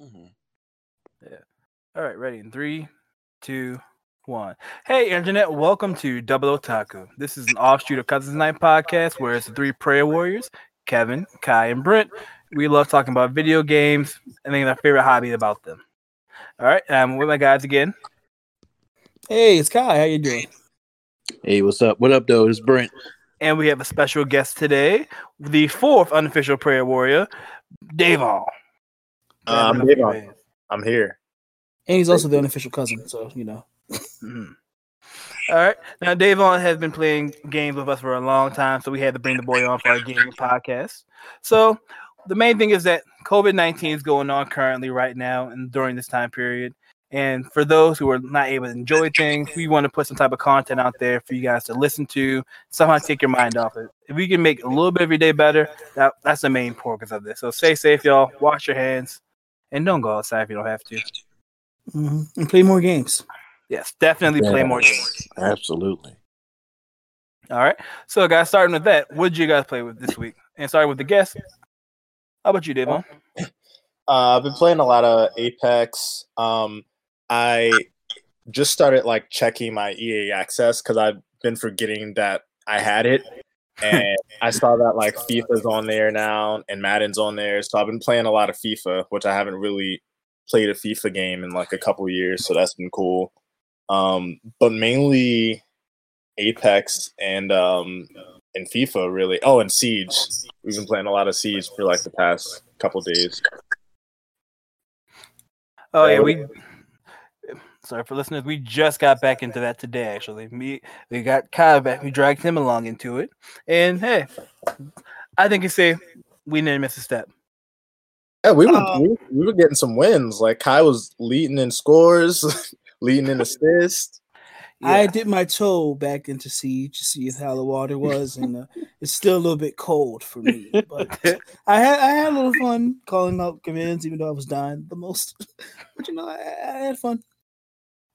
Mm-hmm. Yeah. All right, ready in three, two, one. Hey, internet, welcome to Double Otaku. This is an offshoot of Cousins Night podcast where it's the three prayer warriors, Kevin, Kai, and Brent. We love talking about video games and then our favorite hobby about them. All right, I'm with my guys again. Hey, it's Kai. How you doing? Hey, what's up? What up, though? It's Brent. And we have a special guest today, the fourth unofficial prayer warrior, Davon. Uh, I'm Davon. I'm here. And he's also the unofficial cousin, so you know. Mhm. All right. Now, Davon has been playing games with us for a long time, so we had to bring the boy on for our gaming podcast. So, the main thing is that COVID 19 is going on currently, right now, and during this time period. And for those who are not able to enjoy things, we want to put some type of content out there for you guys to listen to, somehow take your mind off it. If we can make a little bit of your day better, that, that's the main purpose of this. So, stay safe, y'all. Wash your hands, and don't go outside if you don't have to. hmm And play more games. Yes, definitely play more games. Absolutely. All right. So, guys, starting with that, what did you guys play with this week? And starting with the guest. How about you, Davon? Uh, I've been playing a lot of Apex. Um, I just started like checking my EA access because I've been forgetting that I had it, and I saw that like FIFA's on there now and Madden's on there. So I've been playing a lot of FIFA, which I haven't really played a FIFA game in like a couple years. So that's been cool. Um, but mainly Apex and um and FIFA really. Oh, and Siege. We've been playing a lot of Siege for like the past couple days. Oh, Yeah, yeah. We, sorry for listeners. We just got back into that today, actually. Me, we got Kyle back. We dragged him along into it. And hey, I think it's safe. We didn't miss a step. Yeah, we were, Uh, we, we were getting some wins. Like Kai was leading in scores, leading in assists. I Yeah. dipped my toe back into Siege to see how the water was, and uh, it's still a little bit cold for me. But I had I had a little fun calling out commands, even though I was dying the most. but you know, I, I had fun.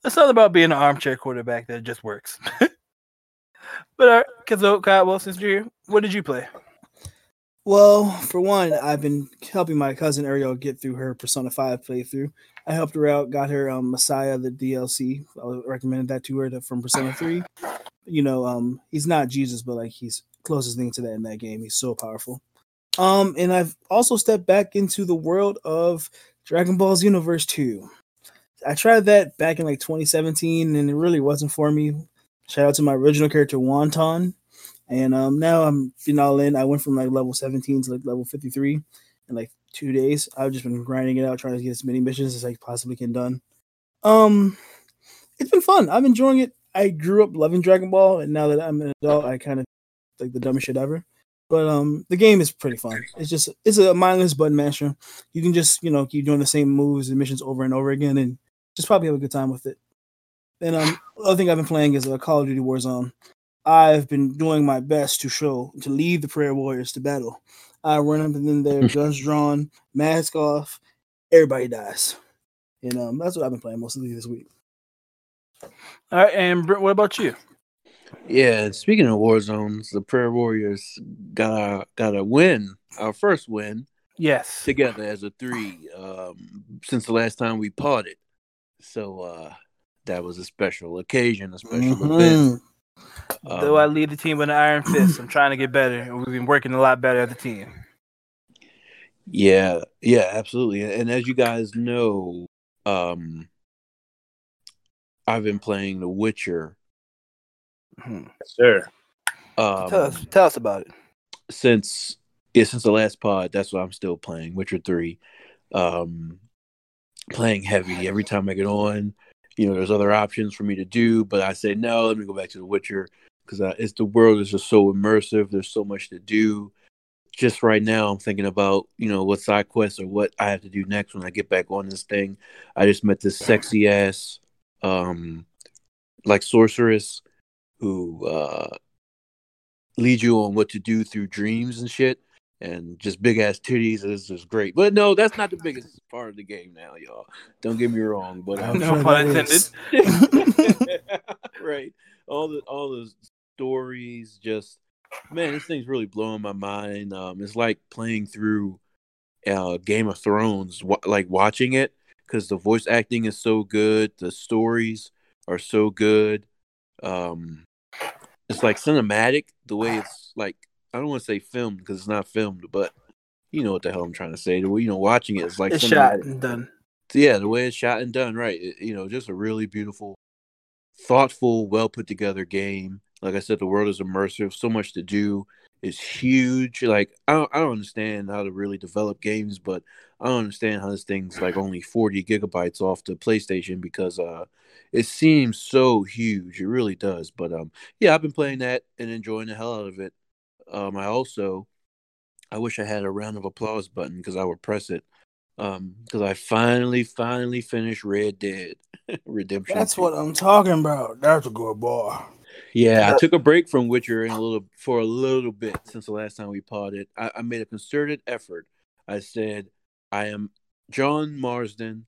It's not about being an armchair quarterback that just works. but all right, because Kyle, well, since you're here, what did you play? Well, for one, I've been helping my cousin Ariel get through her Persona 5 playthrough. I helped her out, got her um, Messiah, the DLC. I recommended that to her to, from Persona 3. You know, um, he's not Jesus, but like he's closest thing to that in that game. He's so powerful. Um, and I've also stepped back into the world of Dragon Ball Xenoverse 2. I tried that back in like 2017, and it really wasn't for me. Shout out to my original character Wonton. And um, now I'm been all in. I went from like level 17 to like level 53 in like two days. I've just been grinding it out, trying to get as many missions as I possibly can done. Um, it's been fun. I'm enjoying it. I grew up loving Dragon Ball, and now that I'm an adult, I kind of like the dumbest shit ever. But um, the game is pretty fun. It's just it's a mindless button masher. You can just you know keep doing the same moves and missions over and over again, and just probably have a good time with it. And um, the other thing I've been playing is uh, Call of Duty Warzone. I've been doing my best to show to lead the prayer warriors to battle. I run up in there, guns drawn, mask off, everybody dies. And um, that's what I've been playing mostly this week. All right, and Brent, what about you? Yeah, speaking of war zones, the Prayer Warriors got a got a win, our first win Yes. together as a three um, since the last time we parted. So uh, that was a special occasion, a special event. Mhm. Though I Um, lead the team with an iron fist, I'm trying to get better. and We've been working a lot better as a team. yeah, yeah, absolutely. And as you guys know, um, I've been playing The Witcher Mhm. Sure. um, tell us, tell us about it. since yeah, since the last pod, that's what I'm still playing, Witcher Three. Um playing heavy every time I get on. You know, there's other options for me to do, but I say no, let me go back to the Witcher because it's the world is just so immersive. There's so much to do. Just right now, I'm thinking about you know what side quests or what I have to do next when I get back on this thing. I just met this sexy ass, um, like sorceress who uh lead you on what to do through dreams and shit and just big ass titties is just great. But no, that's not the biggest part of the game now, y'all. Don't get me wrong, but I'm um, No sure pun that is. right. All the all the stories just man, this thing's really blowing my mind. Um it's like playing through uh, Game of Thrones, wa- like watching it because the voice acting is so good, the stories are so good. Um, it's like cinematic the way it's like. I don't want to say filmed because it's not filmed, but you know what the hell I'm trying to say. The way you know watching it, it's like It's shot and done. Yeah, the way it's shot and done, right? It- you know, just a really beautiful, thoughtful, well put together game. Like I said, the world is immersive. So much to do. It's huge. Like I don't, I don't understand how to really develop games, but I don't understand how this thing's like only 40 gigabytes off the PlayStation because uh, it seems so huge. It really does. But um, yeah, I've been playing that and enjoying the hell out of it. Um, I also, I wish I had a round of applause button because I would press it. Um, because I finally, finally finished Red Dead Redemption. That's 2. what I'm talking about. That's a good boy. Yeah, I took a break from Witcher in a little for a little bit since the last time we potted. I, I made a concerted effort. I said, I am John Marston.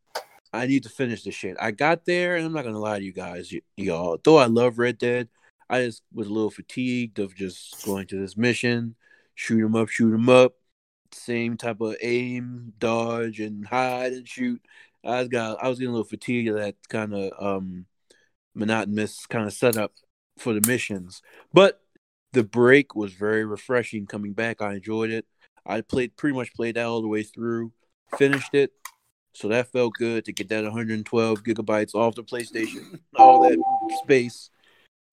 I need to finish this shit. I got there, and I'm not gonna lie to you guys, y- y'all. Though I love Red Dead, I just was a little fatigued of just going to this mission, shoot 'em up, shoot 'em up, same type of aim, dodge, and hide and shoot. I was got, I was getting a little fatigued of that kind of um monotonous kind of setup for the missions. But the break was very refreshing coming back. I enjoyed it. I played pretty much played that all the way through, finished it. So that felt good to get that 112 gigabytes off the PlayStation, all that space.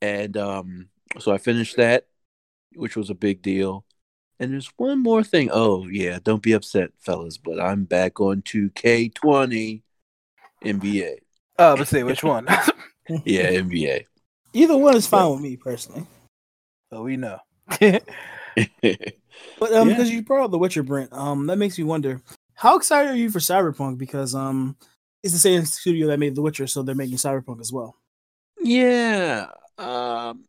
And um, so I finished that, which was a big deal. And there's one more thing. Oh, yeah, don't be upset, fellas, but I'm back on 2K20 NBA. Oh, let's see which one. Yeah, NBA. Either one is fine with me personally. so we know. But um, Yeah. because you brought up The Witcher, Brent, um, that makes me wonder how excited are you for Cyberpunk? Because um, it's the same studio that made The Witcher, so they're making Cyberpunk as well. Yeah. Um,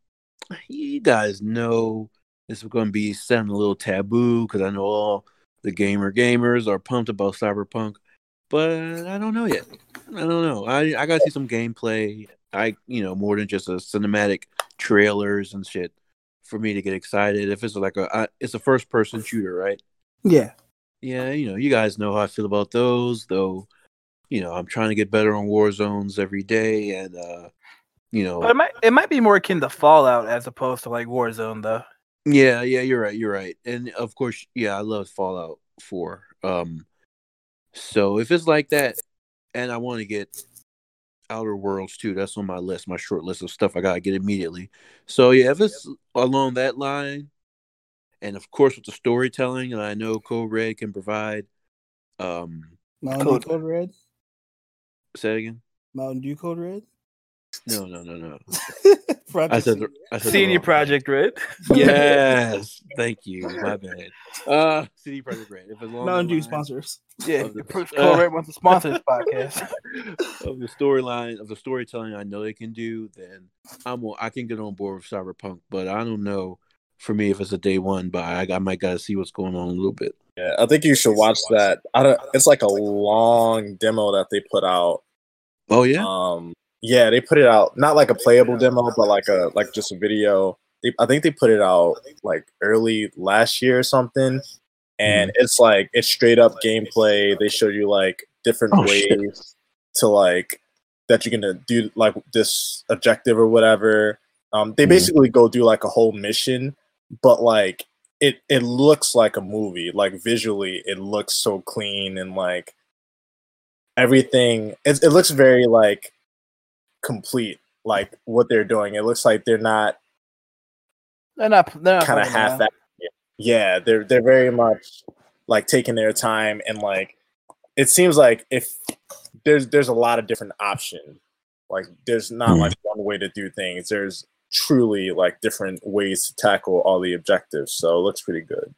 you guys know this is going to be sounding a little taboo because I know all the gamer gamers are pumped about Cyberpunk, but I don't know yet. I don't know. I I got to see some gameplay. I you know more than just a cinematic trailers and shit for me to get excited. If it's like a, I, it's a first person shooter, right? Yeah, Yeah, you know, you guys know how I feel about those, though. You know, I'm trying to get better on war zones every day, and uh, you know, But it might it might be more akin to Fallout as opposed to like Warzone though. Yeah, yeah, you're right. You're right. And of course, yeah, I love Fallout 4. Um so if it's like that and I want to get Outer Worlds too, that's on my list, my short list of stuff I got to get immediately. So yeah, if it's along that line and of course with the storytelling that I know Code Red can provide um Mountain Code- Dew Code Red, say it again. Mountain Dew Code Red. No, no, no, no. I said Senior. the, I said Senior Project Red. Yes, thank you. My bad. Uh, CD Projekt Red. If it's along Mountain the Dew sponsors. Yeah, Of the- Code Red wants to sponsor this podcast. of the storyline of the storytelling I know they can do, then I'm I can get on board with Cyberpunk. But I don't know for me if it's a day one But I, I might gotta see what's going on a little bit. Yeah, I think you should watch that. I don't. It's like a long demo that they put out. Oh yeah, Um, yeah, they put it out not like a playable demo, but like a like just a video. They, I think they put it out like early last year or something, and it's like it's straight up gameplay. They show you like different Oh, ways shit. to like that you're gonna do like this objective or whatever. Um, they Mhm. basically go do like a whole mission, but like it it looks like a movie. Like visually, it looks so clean and like everything. It, it looks very like complete. Like what they're doing, it looks like they're not They're not. They're not kind of half that. Yeah, they're they're very much like taking their time and like it seems like if there's there's a lot of different options. Like there's not Mhm. like one way to do things. There's truly like different ways to tackle all the objectives. So it looks pretty good.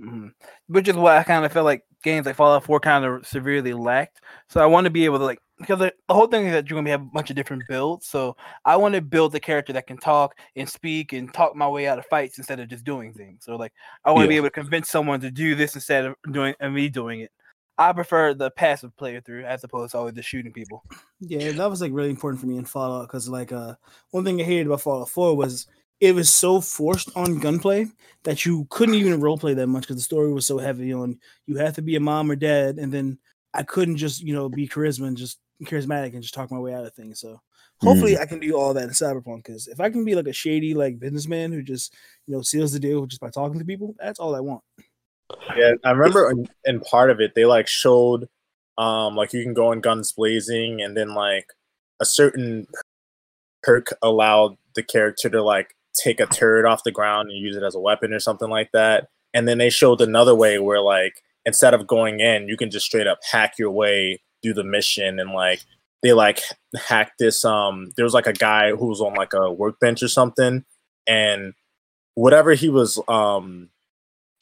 Mhm. Which is why I kind of feel like games like Fallout 4 kind of severely lacked. So I want to be able to like because the, the whole thing is that you're gonna have a bunch of different builds. So I want to build a character that can talk and speak and talk my way out of fights instead of just doing things. So like I want to be able to convince someone to do this instead of doing and me doing it. I prefer the passive player through as opposed to always just shooting people. Yeah, that was like really important for me in Fallout because like uh one thing I hated about Fallout 4 was it was so forced on gunplay that you couldn't even roleplay that much because the story was so heavy on you have to be a mom or dad, and then I couldn't just you know be charisma and just charismatic and just talk my way out of things. So hopefully Mm. I can do all that in Cyberpunk because if I can be like a shady like businessman who just you know seals the deal just by talking to people, that's all I want. Yeah, I remember in, in part of it they like showed um like you can go in guns blazing and then like a certain perk allowed the character to like take a turret off the ground and use it as a weapon or something like that. And then they showed another way where like instead of going in, you can just straight up hack your way through the mission. And like they like hacked this um there was like a guy who was on like a workbench or something. And whatever he was um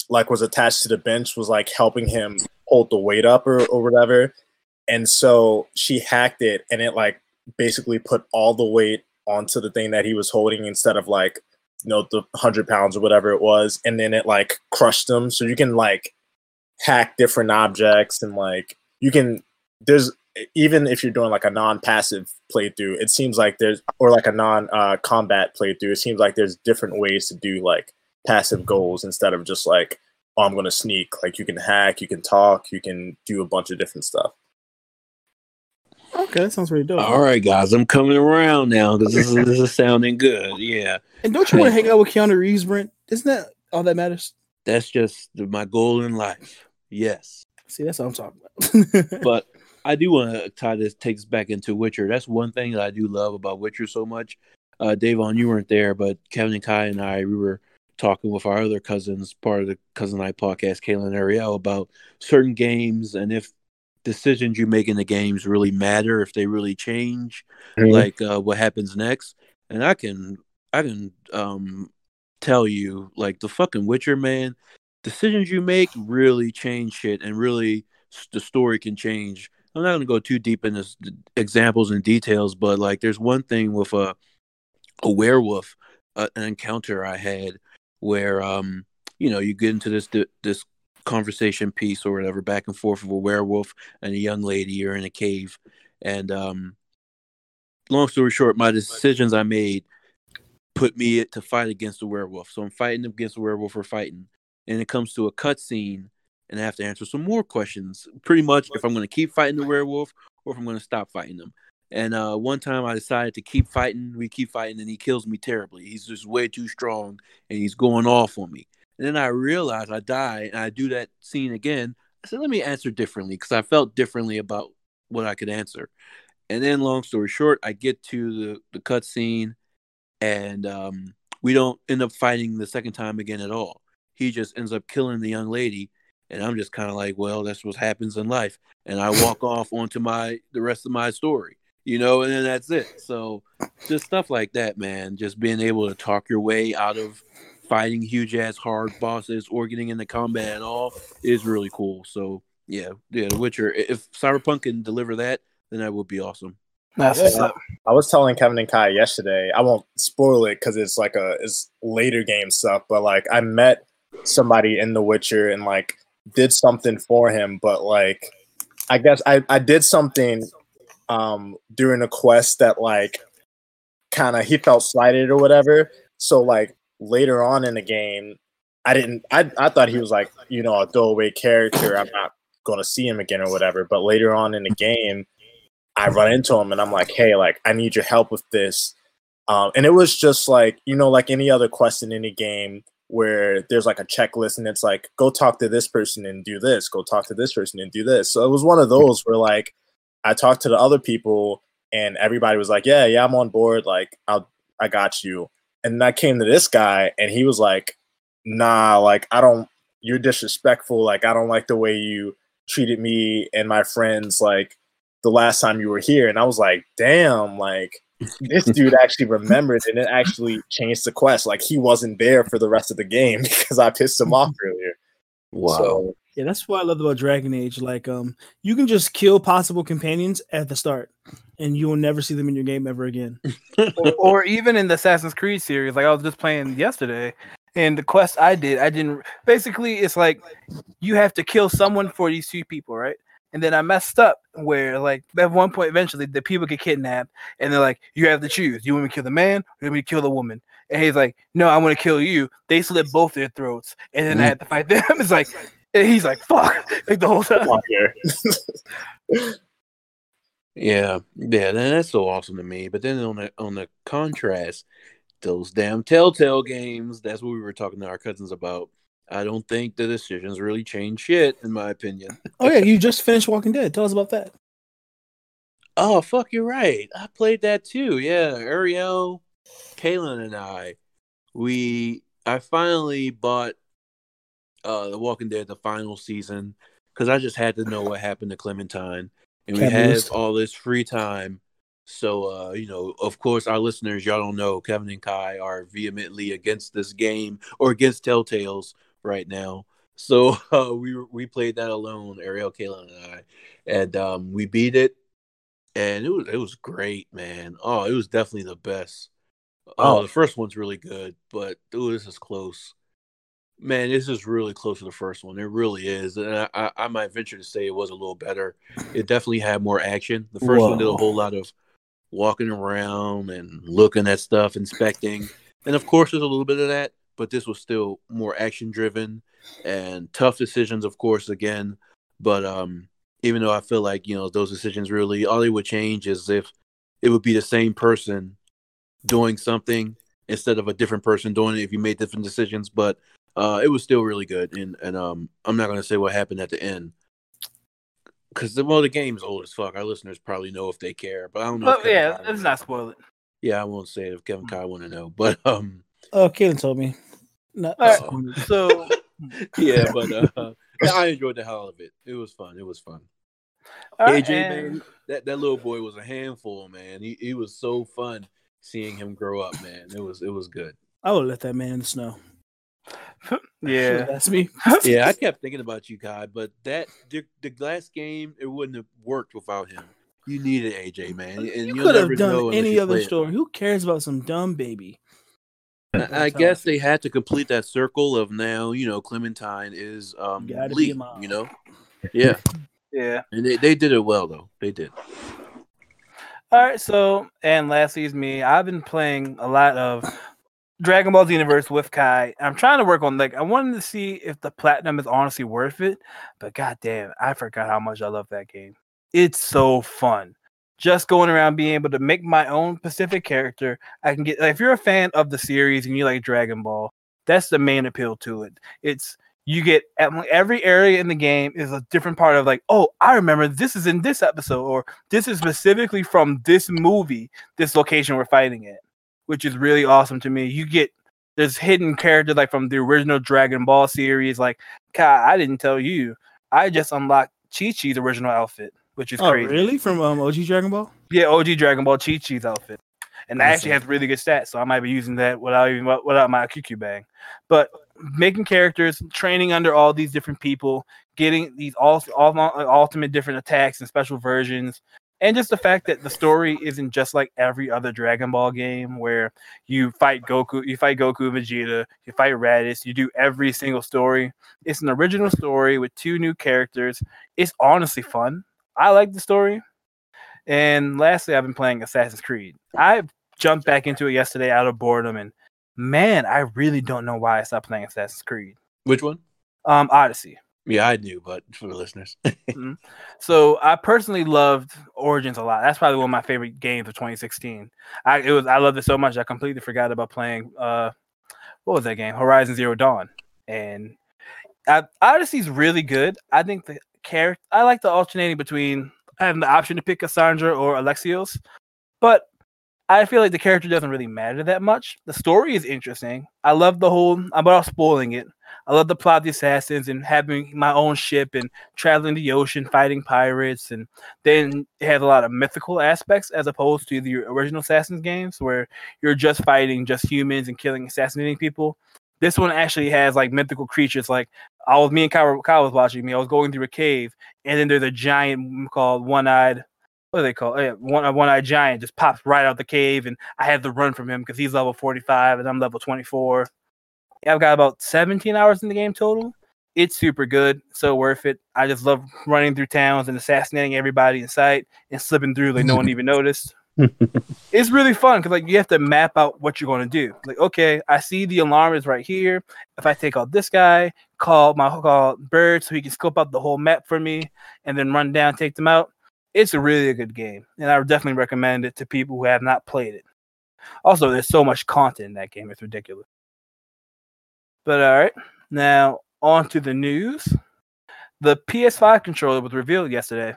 like was attached to the bench was like helping him hold the weight up or, or whatever. And so she hacked it and it like basically put all the weight onto the thing that he was holding instead of like you know the 100 pounds or whatever it was and then it like crushed him. So you can like hack different objects and like you can there's even if you're doing like a non-passive playthrough it seems like there's or like a non uh, combat playthrough it seems like there's different ways to do like passive goals instead of just like oh i'm gonna sneak. Like you can hack you can talk you can do a bunch of different stuff Okay, that sounds really dope. All right, guys, I'm coming around now because this is, this is sounding good. Yeah, And don't you want to hang out with Keanu Reeves, Brent? Isn't that all that matters? that's just my goal in life. Yes, See, that's what I'm talking about. but I do want to tie this takes back into Witcher. That's one thing that I do love about Witcher so much. Uh, Davon, you weren't there, but Kevin and Kai and I, we were talking with our other cousins, part of the Cousin I podcast, Kayla and Ariel, about certain games and if decisions you make in the games really matter, if they really change, like uh, what happens next. And I can, I can um, tell you, like the fucking Witcher, man, decisions you make really change shit, and really the story can change. I'm not gonna go too deep into examples and details, but like there's one thing with a a werewolf, uh, an encounter I had where um you know you get into this this conversation piece or whatever back and forth with a werewolf and a young lady you're in a cave and um long story short my decisions i made put me to fight against the werewolf so i'm fighting against the werewolf or fighting and it comes to a cutscene and i have to answer some more questions pretty much if i'm going to keep fighting the werewolf or if i'm going to stop fighting them and uh, one time I decided to keep fighting. We keep fighting, and he kills me terribly. He's just way too strong, and he's going off on me. And then I realized I die, and I do that scene again. I said, let me answer differently because I felt differently about what I could answer. And then, long story short, I get to the the cut scene, and um, we don't end up fighting the second time again at all. He just ends up killing the young lady, and I'm just kind of like, well, that's what happens in life. And I walk off onto my the rest of my story you know, and then that's it. So just stuff like that, man. Just being able to talk your way out of fighting huge ass hard bosses or getting into combat at all is really cool. So yeah, yeah, The Witcher. If Cyberpunk can deliver that, then that would be awesome. That's Yeah. what's up. I was telling Kevin and Kai yesterday. I won't spoil it because it's like a it's later game stuff. But like I met somebody in The Witcher and like did something for him. But like I guess I I did something um during a quest that like kind of he felt slighted or whatever. So like later on in the game, I didn't. I I thought he was like you know a throwaway character. I'm not going to see him again or whatever. But later on in the game, I run into him and I'm like, hey, like I need your help with this. Um, and it was just like you know, like any other quest in any game where there's like a checklist and it's like go talk to this person and do this, go talk to this person and do this. So it was one of those where like I talked to the other people and everybody was like, yeah, yeah, I'm on board. Like I'll I got you. And I came to this guy and he was like, nah, like I don't. You're disrespectful. Like I don't like the way you treated me and my friends. Like the last time you were here, and I was like, damn, like this dude actually remembered and it actually changed the quest. Like he wasn't there for the rest of the game because I pissed him off earlier. Wow. So Yeah, that's what I love about Dragon Age. Like, um, you can just kill possible companions at the start, and you will never see them in your game ever again. or, or even in the Assassin's Creed series, like I was just playing yesterday, and the quest I did, I didn't. Basically, it's like you have to kill someone for these two people, right? And then I messed up where, like, at one point, eventually, the people get kidnapped, and they're like, "You have to choose. You want me to kill the man, or you want me to kill the woman?" and he's like, "No, I want to kill you." They slit both their throats, and then I had to fight them. It's like, and he's like, "Fuck!" Like the whole time. Come on here. Yeah, yeah, that- that's so awesome to me. But then on the on the contrast, those damn Telltale games. That's what we were talking to our cousins about. I don't think the decisions really change shit, in my opinion. Oh yeah, you just finished Walking Dead. Tell us about that. Oh fuck, you're right. I played that too. Yeah, Ariel, Kaylin, and I, we I finally bought uh The Walking Dead the final season because I just had to know what happened to Clementine, and we had Fabulous. all this free time. So uh, you know, of course, our listeners, y'all don't know, Kevin and Kai are vehemently against this game or against Telltales right now. So uh, we we played that alone, Ariel, Kaylin, and I, and um, we beat it and it was it was great, man. Oh, it was definitely the best. Oh, Oh. the first one's really good, but dude, this is close. Man, this is really close to the first one. It really is, and I, I, I might venture to say it was a little better. It definitely had more action. The first one did a whole lot of walking around and looking at stuff, inspecting, and of course, there's a little bit of that. But this was still more action driven and tough decisions, of course. Again, but um, even though I feel like you know those decisions really all they would change is if it would be the same person doing something instead of a different person doing it if you made different decisions. But uh, it was still really good, and and um, I'm not gonna say what happened at the end because well the game's old as fuck. Our listeners probably know if they care, but I don't know. But Kevin yeah, Kai let's not spoil it. Yeah, I won't say it if Kevin Kai want to know, but um, Oh, Kaylin told me. Not All right. So yeah, but uh, yeah, I enjoyed the hell of it. It was fun. It was fun. all right, AJ, and- man, that, that little boy was a handful, man. He he was so fun seeing him grow up, man. It was it was good. I would let that man in the snow. yeah, that's me. Yeah, I kept thinking about you, Kai, but that the, the last game it wouldn't have worked without him. You needed AJ, man, and you could have done any other story. Who cares about some dumb baby? I, I guess they had to complete that circle of now, you know, Clementine is um You gotta be a Lee, you know, yeah, yeah. and they, they did it well though. They did. All right, so and lastly is me. I've been playing a lot of Dragon Ball Xenoverse with Kai. I'm trying to work on like I wanted to see if the platinum is honestly worth it, but goddamn, I forgot how much I love that game. It's so fun. Just going around being able to make my own Pacific character. I can get like, if you're a fan of the series and you like Dragon Ball, that's the main appeal to it. It's you get every area in the game is a different part of like, oh, I remember this is in this episode, or this is specifically from this movie, this location we're fighting at, which is really awesome to me. You get there's hidden characters like from the original Dragon Ball series. Like, Kai, I didn't tell you, I just unlocked Chi Chi's original outfit, which is Oh, crazy. really? From um, OG Dragon Ball? Yeah, OG Dragon Ball Chi Chi's outfit. And that actually has really good stats, so I might be using that without even without my QQ bang. But making characters, training under all these different people, getting these all, all ultimate different attacks and special versions, and just the fact that the story isn't just like every other Dragon Ball game where you fight Goku, you fight Goku, Vegeta, you fight Raditz, you do every single story. It's an original story with two new characters. It's honestly fun. I like the story. And lastly, I've been playing Assassin's Creed. I jumped back into it yesterday out of boredom, and man, I really don't know why I stopped playing Assassin's Creed. Which one? Um, Odyssey. Yeah, I knew, but for the listeners, So I personally loved Origins a lot. That's probably one of my favorite games of 2016. I it was I loved it so much I completely forgot about playing uh what was that game? Horizon Zero Dawn. And I, Odyssey's really good. I think the character I like the alternating between having the option to pick Kassandra or Alexios, but I feel like the character doesn't really matter that much. The story is interesting. I love the whole. I'm about spoiling it. I love the plot of the assassins and having my own ship and traveling the ocean, fighting pirates, and then it has a lot of mythical aspects as opposed to the original Assassins games where you're just fighting just humans and killing, assassinating people. This one actually has like mythical creatures. Like I was, me and Kyle, Kyle was watching me. I was going through a cave, and then there's a giant mm, called One-Eyed. What do they call it? One One-Eyed Giant just pops right out the cave, and I had to run from him because he's level 45 and I'm level 24. I've got about 17 hours in the game total. It's super good, so worth it. I just love running through towns and assassinating everybody in sight and slipping through like no one even noticed. it's really fun because like you have to map out what you're going to do. Like, okay, I see the alarm is right here. If I take out this guy, call my call bird so he can scope out the whole map for me, and then run down, take them out. It's a really a good game, and I would definitely recommend it to people who have not played it. Also, there's so much content in that game; it's ridiculous. But all right, now on to the news. The PS5 controller was revealed yesterday,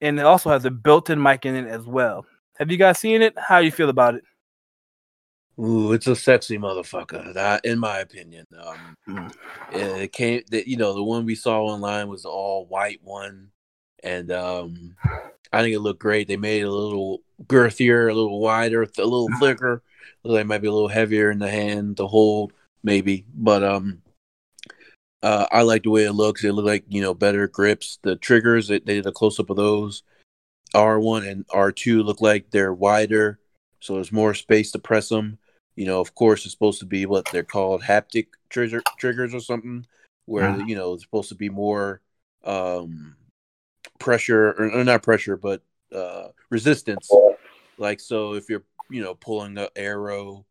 and it also has a built-in mic in it as well. Have you guys seen it? How do you feel about it? Ooh, it's a sexy motherfucker, that, in my opinion. Um, Mm. it came, the, you know, the one we saw online was the all white one, and um, I think it looked great. They made it a little girthier, a little wider, a little thicker. It might be a little heavier in the hand to hold, maybe. But um, uh, I like the way it looks. It looked like you know better grips. The triggers, they, they did a close up of those. R1 and R2 look like they're wider, so there's more space to press them. You know, of course, it's supposed to be what they're called haptic trigger triggers or something, where Mhm. you know it's supposed to be more um, pressure or, or not pressure, but uh, resistance. Like so, if you're you know pulling the arrow,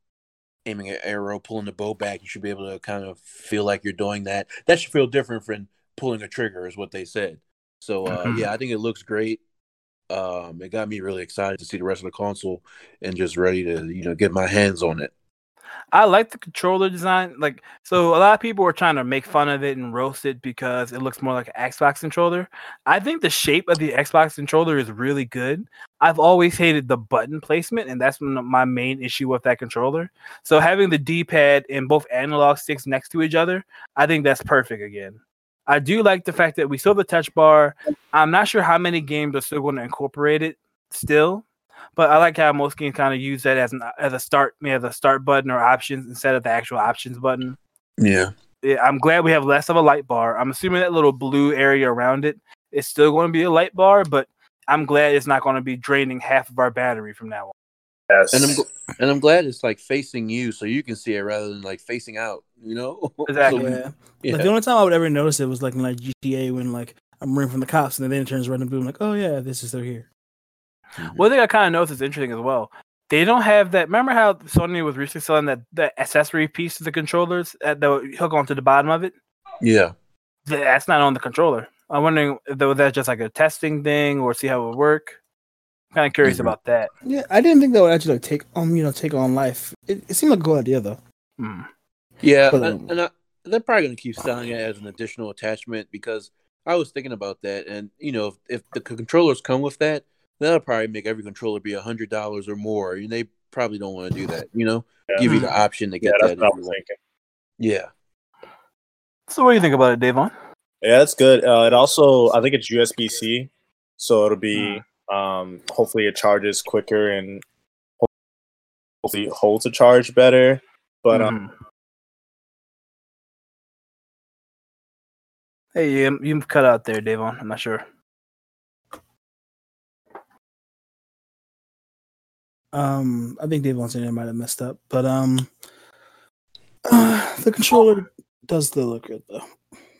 aiming an arrow, pulling the bow back, you should be able to kind of feel like you're doing that. That should feel different from pulling a trigger, is what they said. So uh, Mhm. yeah, I think it looks great. Um, it got me really excited to see the rest of the console and just ready to you know get my hands on it. I like the controller design. Like, so a lot of people were trying to make fun of it and roast it because it looks more like an Xbox controller. I think the shape of the Xbox controller is really good. I've always hated the button placement, and that's my main issue with that controller. So having the D-pad and both analog sticks next to each other, I think that's perfect again. I do like the fact that we still have the touch bar. I'm not sure how many games are still going to incorporate it still, but I like how most games kind of use that as an as a start, you know, as a start button or options instead of the actual options button. Yeah, Yeah, I'm glad we have less of a light bar. I'm assuming that little blue area around it is still going to be a light bar, but I'm glad it's not going to be draining half of our battery from now on. Yes. and I'm gl- and I'm glad it's like facing you, so you can see it rather than like facing out. You know, Exactly. So, Yeah. yeah. Like the only time I would ever notice it was like in like GTA when like I'm running from the cops and then it turns red and blue. I'm like, oh yeah, this is they're here. One thing I kind of noticed is interesting as well. They don't have that. Remember how Sony was recently selling that that accessory piece to the controllers that that would hook onto the bottom of it? yeah. That's not on the controller. I'm wondering if that's just like a testing thing or see how it would work. Kind of curious Mhm. about that. Yeah, I didn't think that would actually like take um you know take on life. It, it seemed like a good idea though. Hmm. Yeah, But, and, um, and I, they're probably going to keep selling it as an additional attachment because I was thinking about that, and you know, if, if the controllers come with that, that'll probably make every controller be a hundred dollars or more, and they probably don't want to do that. You know, Yeah. give you the option to yeah, get that's that. what if I you was want. thinking. Yeah, So what do you think about it, Davon? Yeah, that's good. Uh, it also, I think it's USB C, so it'll be um, hopefully it charges quicker and hopefully holds a charge better. But um, Mhm. hey, you you cut out there, Davon. I'm not sure. Um, I think Davon's might have messed up, but um, uh, the controller does still look good though.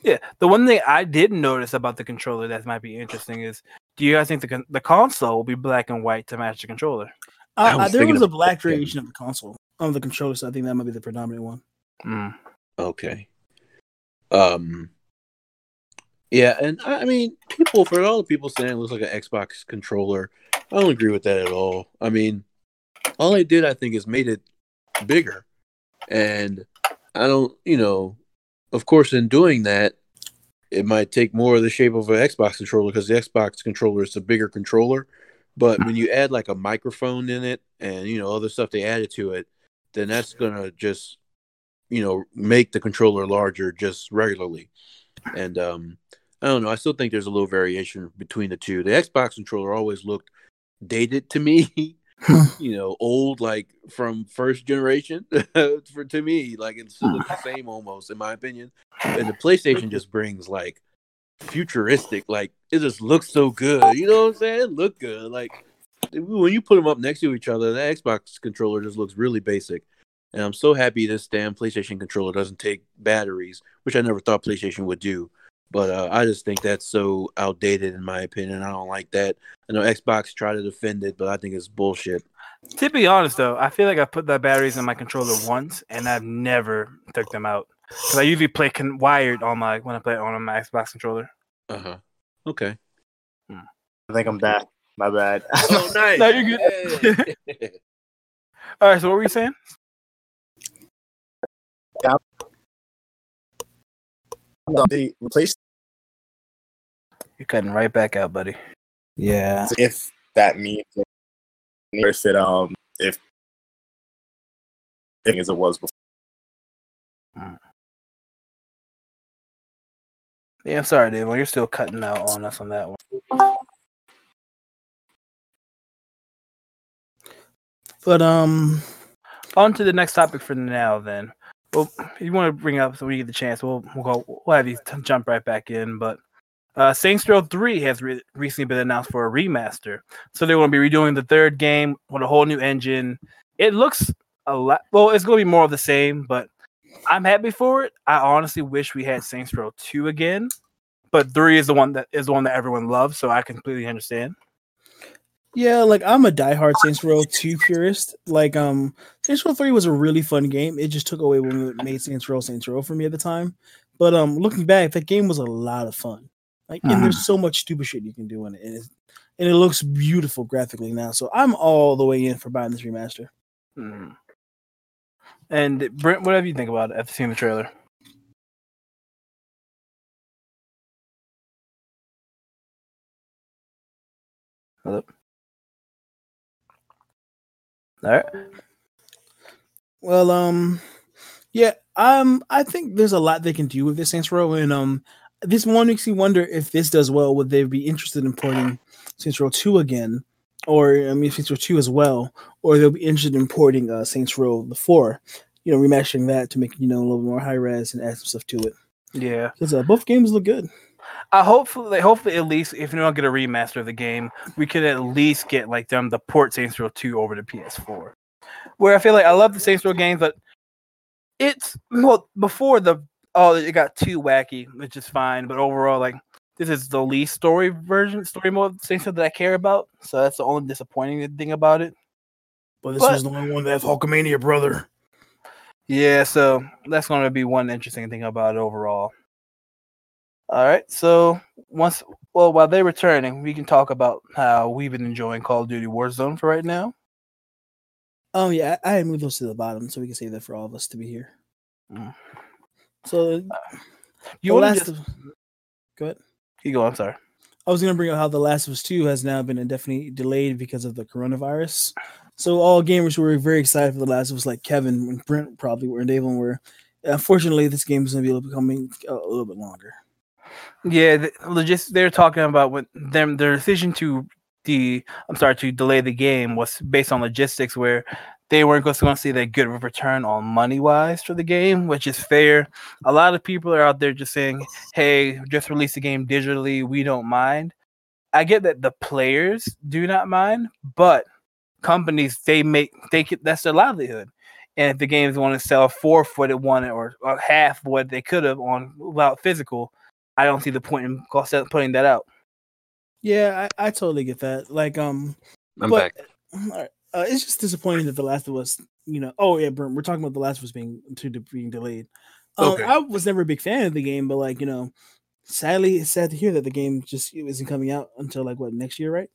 Yeah, the one thing I did notice about the controller that might be interesting is, do you guys think the con- the console will be black and white to match the controller? I Uh, was uh, there was a black variation of the console on the controller, so I think that might be the predominant one. Mm. okay. Um, yeah, and I I mean, people for all the people saying it looks like an Xbox controller, I don't agree with that at all. I mean, all I did, I think, is made it bigger, and I don't, you know, of course, in doing that, it might take more of the shape of an Xbox controller because the Xbox controller is a bigger controller. But when you add like a microphone in it and you know other stuff they added to it, then that's gonna just you know make the controller larger just regularly. And um, I don't know. I still think there's a little variation between the two. The Xbox controller always looked dated to me. you know, old like from first generation for to me, like it's the same almost, in my opinion. And the PlayStation just brings like futuristic, like it just looks so good. You know what I'm saying? It look good. Like when you put them up next to each other, the Xbox controller just looks really basic. And I'm so happy this damn PlayStation controller doesn't take batteries, which I never thought PlayStation would do. But uh, I just think that's so outdated in my opinion. I don't like that. I know Xbox tried to defend it, but I think it's bullshit. To be honest, though, I feel like I put the batteries in my controller once, and I've never took them out because I usually play con- wired on my when I play on my Xbox controller. Uh huh. Okay. I think I'm back. My bad. Oh, nice. No, you're good. All right, so what were you saying? The replace You're cutting right back out, buddy. Yeah. if that means if it um if if as it was before. Yeah, I'm sorry, Dave. Well, you're still cutting out on us on that one. But um On to the next topic for now, then. Well, you want to bring up so we get the chance, we'll we'll, go, we'll have you jump right back in. But uh, Saints Row 3 has re- recently been announced for a remaster. So they're going to be redoing the third game with a whole new engine. It looks a lot, well, it's going to be more of the same, but I'm happy for it. I honestly wish we had Saints Row 2 again, but 3 is the one that is the one that everyone loves. So I completely understand. Yeah, like I'm a diehard Saints Row 2 purist. Like um Saints Row 3 was a really fun game. It just took away when it made Saints Row Saints Row for me at the time. But um looking back, that game was a lot of fun. Like and there's so much stupid shit you can do in it. And, it's, and it looks beautiful graphically now. So I'm all the way in for buying this remaster. Mhm. And Brent, whatever you think about it after seeing the trailer. Hello. All right. Well, um, yeah, um, I think there's a lot they can do with this Saints Row, and um, this one makes me wonder if this does well, would they be interested in porting Saints Row Two again, or I mean Saints Row Two as well, or they'll be interested in porting uh, Saints Row the Four, you know, remastering that to make you know a little more high res and add some stuff to it. Yeah. Because uh, both games look good. I hopefully, hopefully, at least if we don't get a remaster of the game, we could at least get like them the port Saints Row Two over to PS4. Where I feel like I love the Saints Row games, but it's well before the oh it got too wacky, which is fine. But overall, like this is the least story version, story mode Saints Row that I care about. So that's the only disappointing thing about it. But this But- was the only one that has Hulkamania, brother. Yeah, so that's going to be one interesting thing about it overall. All right, so once well while they're returning, we can talk about how we've been enjoying Call of Duty Warzone for right now. Oh yeah, I, I moved those to the bottom so we can save that for all of us to be here. Mm. So You want Last to just of- go ahead. you go? I'm sorry. I was going to bring up how The Last of Us 2 has now been indefinitely delayed because of the coronavirus. So all gamers were very excited for The Last of Us, like Kevin and Brent probably were, and Davon were. Unfortunately, this game is going to be coming a little bit longer. Yeah, the, legit, they're talking about when them their decision to the I'm sorry to delay the game was based on logistics where they weren't going to see that good return on money wise for the game, which is fair. A lot of people are out there just saying, "Hey, just release the game digitally. We don't mind." I get that the players do not mind, but companies they make they get that's their livelihood. And if the games want to sell what it wanted or, or half what they could have on without physical, I don't see the point in cost- putting that out. Yeah, I, I totally get that. Like, um, I'm but, back. uh, it's just disappointing that The Last of Us, you know, oh yeah, Brent, we're talking about The Last of Us being to de- being delayed. Um, Okay. I was never a big fan of the game, but like you know, sadly, it's sad to hear that the game just isn't coming out until like what next year, right?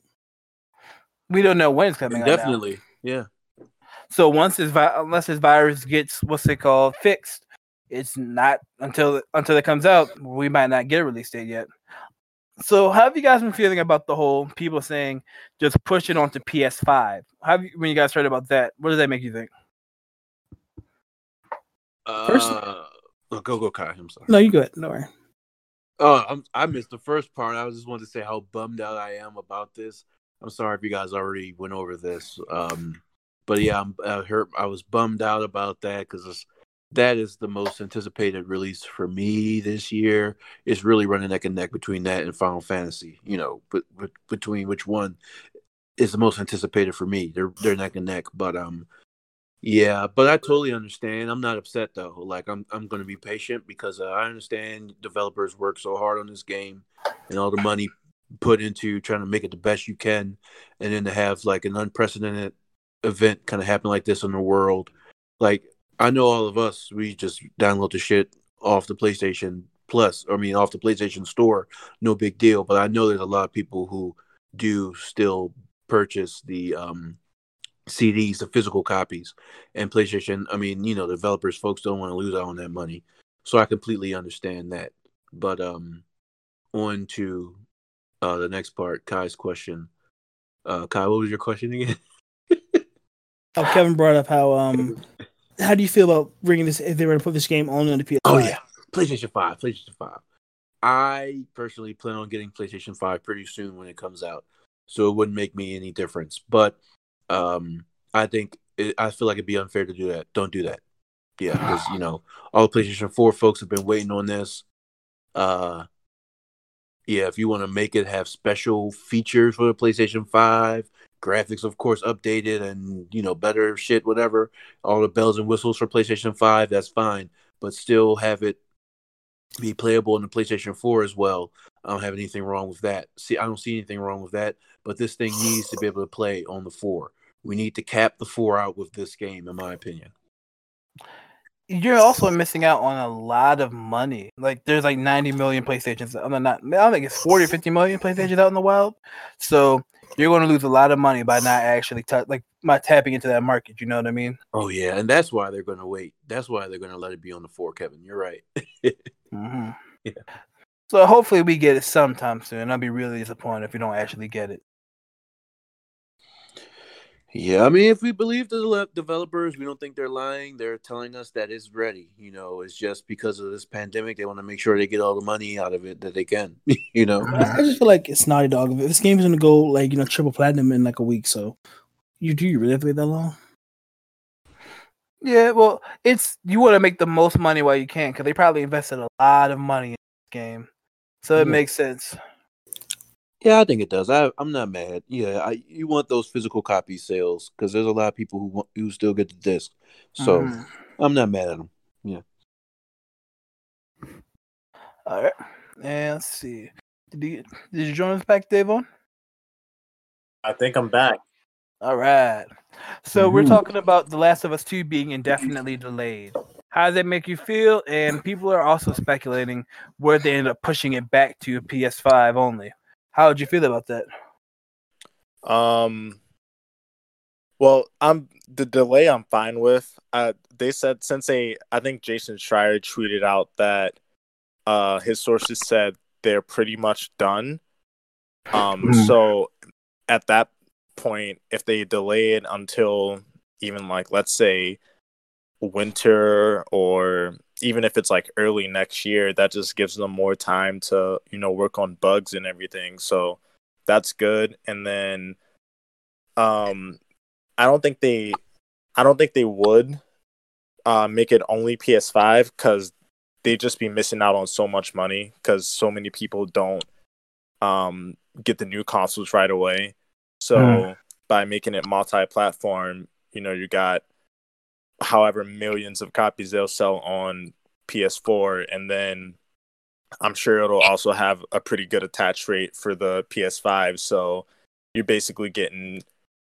We don't know when it's coming out. now. Definitely. Yeah. So once this vi- unless this virus gets what's it called fixed, it's not until until it comes out. We might not get a release date yet. So how have you guys been feeling about the whole people saying just push it onto PS5? How have you, when you guys heard about that? What does that make you think? First- Uh, oh, go go Kai. I'm sorry. No, you go ahead. No worry. Oh, I'm, I missed the first part. I was just wanted to say how bummed out I am about this. I'm sorry if you guys already went over this. Um, but yeah, I'm, I heard I was bummed out about that because that is the most anticipated release for me this year. It's really running neck and neck between that and Final Fantasy. You know, but, but between which one is the most anticipated for me? They're they're neck and neck. But um, Yeah, but I totally understand. I'm not upset though. Like I'm I'm going to be patient because uh, I understand developers work so hard on this game and all the money put into trying to make it the best you can and then to have like an unprecedented event kind of happen like this in the world. Like I know all of us we just download the shit off the PlayStation Plus, I mean off the PlayStation Store, no big deal, but I know there's a lot of people who do still purchase the um CDs, the physical copies, and PlayStation. I mean, you know, developers, folks don't want to lose out on that money, so I completely understand that. But um, on to uh, the next part, Kai's question. Uh, Kai, what was your question again? oh, Kevin brought up how um, how do you feel about bringing this if they were to put this game only on the PS5? Oh yeah, PlayStation Five, PlayStation Five. I personally plan on getting PlayStation Five pretty soon when it comes out, so it wouldn't make me any difference. But um, I think it, I feel like it'd be unfair to do that. Don't do that. Yeah, because you know all the PlayStation Four folks have been waiting on this. Uh, yeah, if you want to make it have special features for the PlayStation Five, graphics of course updated and you know better shit, whatever, all the bells and whistles for PlayStation Five, that's fine. But still have it be playable in the PlayStation 4 as well. I don't have anything wrong with that. See, I don't see anything wrong with that, but this thing needs to be able to play on the 4. We need to cap the 4 out with this game, in my opinion. You're also missing out on a lot of money. Like, there's like 90 million PlayStations. I'm not, I don't think it's 40 or 50 million PlayStations out in the wild. So, you're going to lose a lot of money by not actually t- like by tapping into that market. You know what I mean? Oh yeah, and that's why they're going to wait. That's why they're going to let it be on the four. Kevin, you're right. mm-hmm. Yeah. So hopefully we get it sometime soon. I'll be really disappointed if we don't actually get it. Yeah, I mean, if we believe the developers, we don't think they're lying. They're telling us that it's ready. You know, it's just because of this pandemic, they want to make sure they get all the money out of it that they can. you know, I just feel like it's Naughty Dog. This game's gonna go like you know triple platinum in like a week. So, you do you really have to wait that long? Yeah, well, it's you want to make the most money while you can because they probably invested a lot of money in this game, so it makes sense. Yeah, I think it does. I, I'm not mad. Yeah, I, you want those physical copy sales because there's a lot of people who want, who still get the disc. So mm. I'm not mad at them. Yeah. All right, and let's see. Did you did you join us back, Davon? I think I'm back. All right. So mm-hmm. we're talking about The Last of Us 2 being indefinitely delayed. How does that make you feel? And people are also speculating where they end up pushing it back to PS5 only. How would you feel about that? Um. Well, I'm the delay. I'm fine with. Uh, they said since they, I think Jason Schreier tweeted out that uh his sources said they're pretty much done. Um. Hmm. So at that point, if they delay it until even like let's say winter or even if it's like early next year, that just gives them more time to, you know, work on bugs and everything. So that's good. And then um I don't think they I don't think they would uh make it only PS5 cuz they'd just be missing out on so much money cuz so many people don't um get the new consoles right away. So mm. by making it multi-platform, you know, you got however millions of copies they'll sell on PS4 and then I'm sure it'll also have a pretty good attach rate for the PS5 so you're basically getting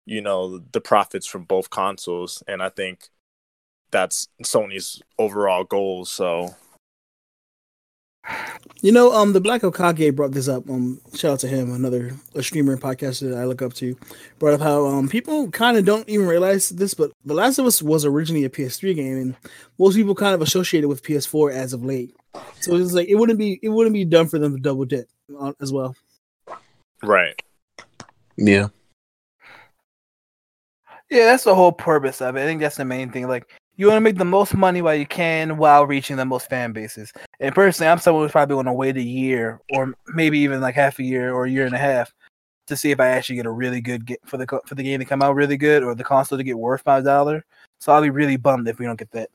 you know the profits from both consoles and I think that's Sony's overall goal so you know, um, the Black Okage brought this up. Um, shout out to him, another a streamer and podcaster that I look up to. Brought up how um people kind of don't even realize this, but The Last of Us was originally a PS3 game, and most people kind of associated with PS4 as of late. So it's like it wouldn't be it wouldn't be done for them to double dip as well. Right. Yeah. Yeah, that's the whole purpose of it. I think that's the main thing. Like you want to make the most money while you can while reaching the most fan bases. And personally, I'm someone who's probably going to wait a year or maybe even like half a year or a year and a half to see if I actually get a really good get for the for the game to come out really good or the console to get worth my dollar. So I'll be really bummed if we don't get that.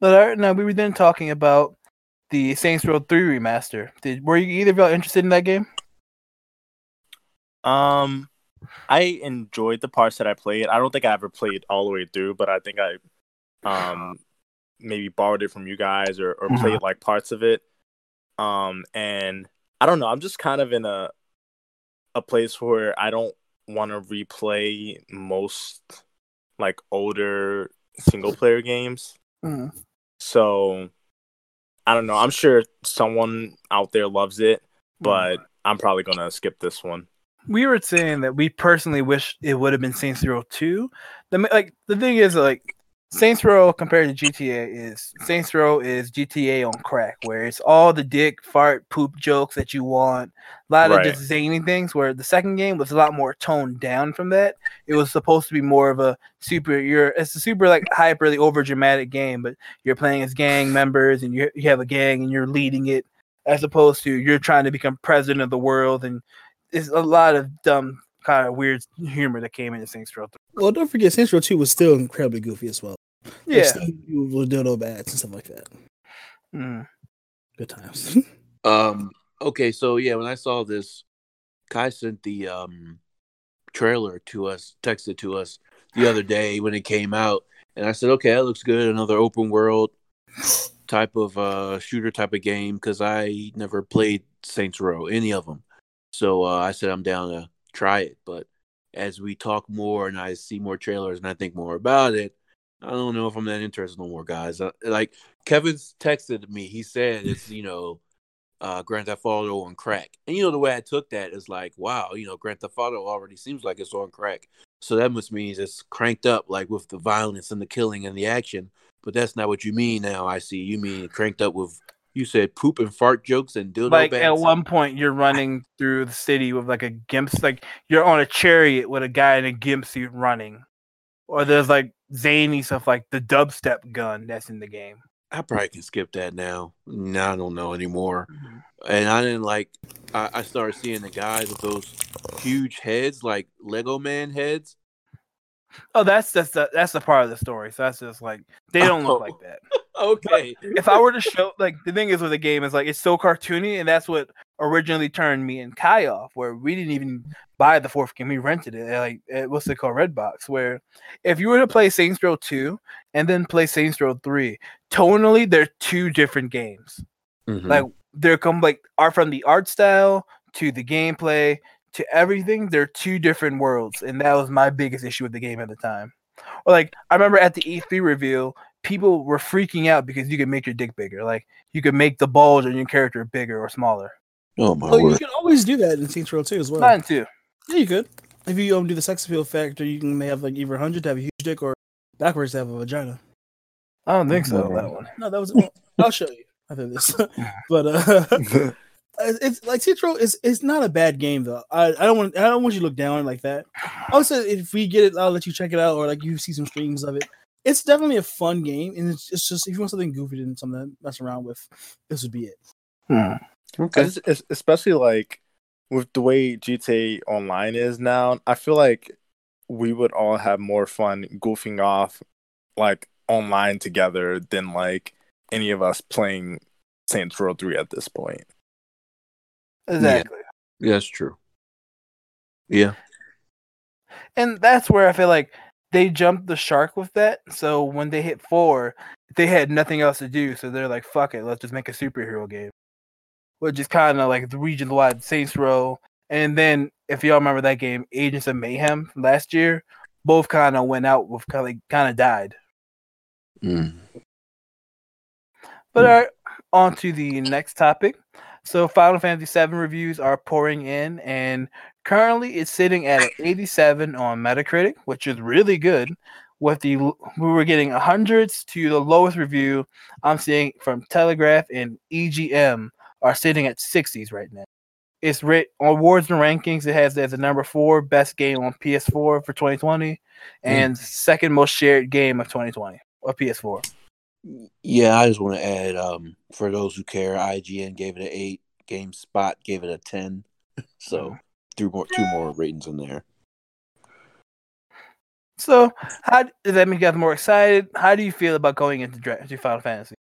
But all right, now we were then talking about the Saints Row 3 remaster. Did were you either of y'all interested in that game? Um I enjoyed the parts that I played. I don't think I ever played all the way through, but I think I um maybe borrowed it from you guys or, or played like parts of it. Um and I don't know, I'm just kind of in a a place where I don't want to replay most like older single player games. Mm. So I don't know. I'm sure someone out there loves it, but I'm probably gonna skip this one. We were saying that we personally wish it would have been Saints Row 2. The like the thing is like Saints Row compared to GTA is Saints Row is GTA on crack, where it's all the dick, fart, poop jokes that you want, a lot Right. of just zany things. Where the second game was a lot more toned down from that. It was supposed to be more of a super. You're it's a super like hyperly over dramatic game, but you're playing as gang members and you you have a gang and you're leading it, as opposed to you're trying to become president of the world and it's a lot of dumb kind of weird humor that came into Saints Row 3. Well, don't forget, Saints Row 2 was still incredibly goofy as well. Like, Yeah. still you will do no bats and stuff like that. Mm. Good times. Um. Okay. So yeah, when I saw this, Kai sent the um trailer to us, texted to us the other day when it came out, and I said, okay, that looks good. Another open world type of uh shooter type of game because I never played Saints Row, any of them. So uh, I said I'm down to try it. But as we talk more and I see more trailers and I think more about it, I don't know if I'm that interested no more, guys. Uh, like Kevin's texted me, he said it's you know uh, Grand Theft Auto on crack. And you know the way I took that is like, wow, you know, Grand Theft Auto already seems like it's on crack. So that must mean it's cranked up, like with the violence and the killing and the action. But that's not what you mean now. I see you mean cranked up with you said poop and fart jokes and dildo Like at one point, you're running through the city with like a gimp, like you're on a chariot with a guy in a gimp suit running, or there's like zany stuff like the dubstep gun that's in the game. I probably can skip that now. Now I don't know anymore. Mm-hmm. And I didn't like. I, I started seeing the guys with those huge heads, like Lego Man heads. Oh, that's that's the that's the part of the story. So that's just like they don't look Oh. like that. Okay. if I were to show like the thing is with the game is like it's so cartoony and that's what originally turned me and Kai off where we didn't even buy the fourth game we rented it like it, what's it called Redbox where if you were to play Saints Row 2 and then play Saints Row 3 tonally they're two different games Mhm. like they're come like art from the art style to the gameplay to everything they're two different worlds and that was my biggest issue with the game at the time or like i remember at the e3 reveal people were freaking out because you could make your dick bigger like you could make the bulge on your character bigger or smaller oh my well, you can always do that in Saints Row 2 as well. mine too Yeah, you could. If you um, do the sex appeal factor, you can have like either 100 to have a huge dick or backwards to have a vagina. i don't think so Mhm. that one No, that was. I'll show you after this. but uh, it's like Saints Row is it's not a bad game though. I, I don't want I don't want you to look down like that. Also, if we get it, I'll let you check it out or like you see some streams of it. It's definitely a fun game, and it's, it's just if you want something goofy and something to mess around with, this would be it. Hmm. Okay. It's- it's- especially like with the way GTA Online is now, I feel like we would all have more fun goofing off like online together than like any of us playing Saints Row 3 at this point. Exactly Yeah, that's true. Yeah. and that's where I feel like they jumped the shark with that. So when they hit four, they had nothing else to do, so they're like, "Fuck it, let's just make a superhero game," which is kind of like the region-wide Saints Row. And then, if y'all remember that game, Agents of Mayhem last year, both kind of went out with kind of kind of died. Mm. But Hmm. all right, on to the next topic. So Final Fantasy VII reviews are pouring in, and currently it's sitting at an 87 on Metacritic, which is really good. With the we were getting hundreds to the lowest review I'm seeing from Telegraph and EGM are sitting at 60s right now. It's rate on awards and rankings. It has as the number four best game on PS4 for 2020, mm. and second most shared game of 2020 or PS4. Yeah, I just want to add, um, for those who care, IGN gave it an eight, GameSpot gave it a ten. So two more two more ratings in there. So, how does that make you guys more excited? How do you feel about going into Dra- to Final Fantasy?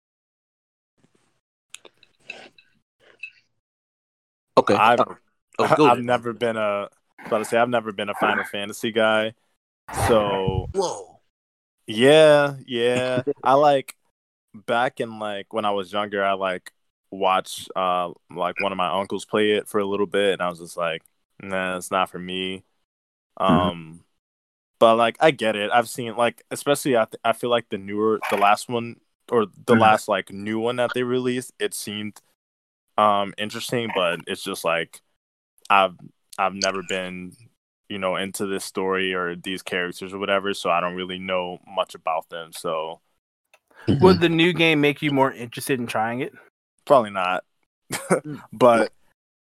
Okay. I've Oh, I've ahead. never been a About to say I've never been a Final Fantasy guy, so Whoa. yeah, yeah. I like back in like when I was younger, I like watched uh like one of my uncles play it for a little bit, and I was just like, nah, it's not for me. Um, but like I get it. I've seen like especially I th- I feel like the newer the last one or the Mhm. last like new one that they released, it seemed um interesting, but it's just like I've I've never been you know into this story or these characters or whatever, so I don't really know much about them. So Would the new game make you more interested in trying it? probably not. but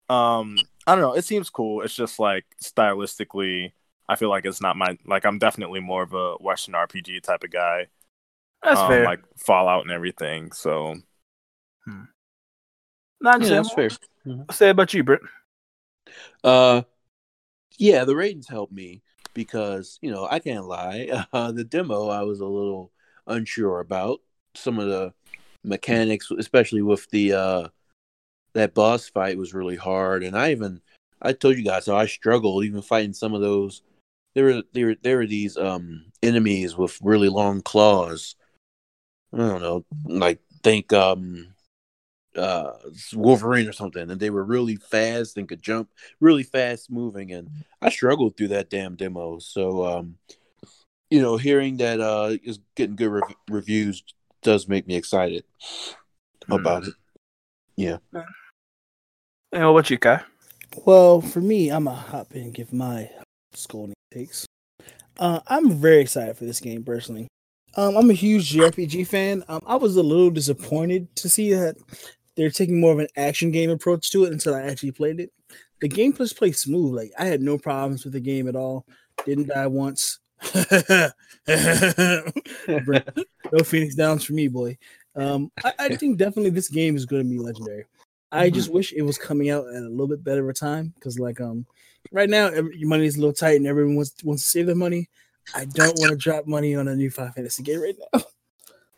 um I don't know, it seems cool. It's just like stylistically I feel like it's not my like I'm definitely more of a Western RPG type of guy. That's um, fair. like Fallout and everything. So Not Yeah, that's fair. Say about you, Britt. Uh, yeah, the ratings helped me because you know I can't lie. Uh, the demo I was a little unsure about some of the mechanics, especially with the uh that boss fight was really hard, and I even I told you guys how I struggled even fighting some of those. There were there were there were these um enemies with really long claws. I don't know, like think um uh Wolverine or something, and they were really fast and could jump really fast moving, and I struggled through that damn demo. So um, you know, hearing that uh is getting good rev- reviews does make me excited about it. Yeah. And what about you, Kai? Well, for me, I'm a hop in and give my scolding takes. Uh, I'm very excited for this game personally. Um, I'm a huge JRPG fan. Um, I was a little disappointed to see that they're taking more of an action game approach to it until I actually played it. The game just plays smooth. Like I had no problems with the game at all. Didn't die once. no Phoenix Downs for me, boy. Um, I, I think definitely this game is going to be legendary. I just wish it was coming out at a little bit better of a time because, like, um, right now every, your money is a little tight and everyone wants wants to save their money. I don't want to drop money on a new Final Fantasy game right now.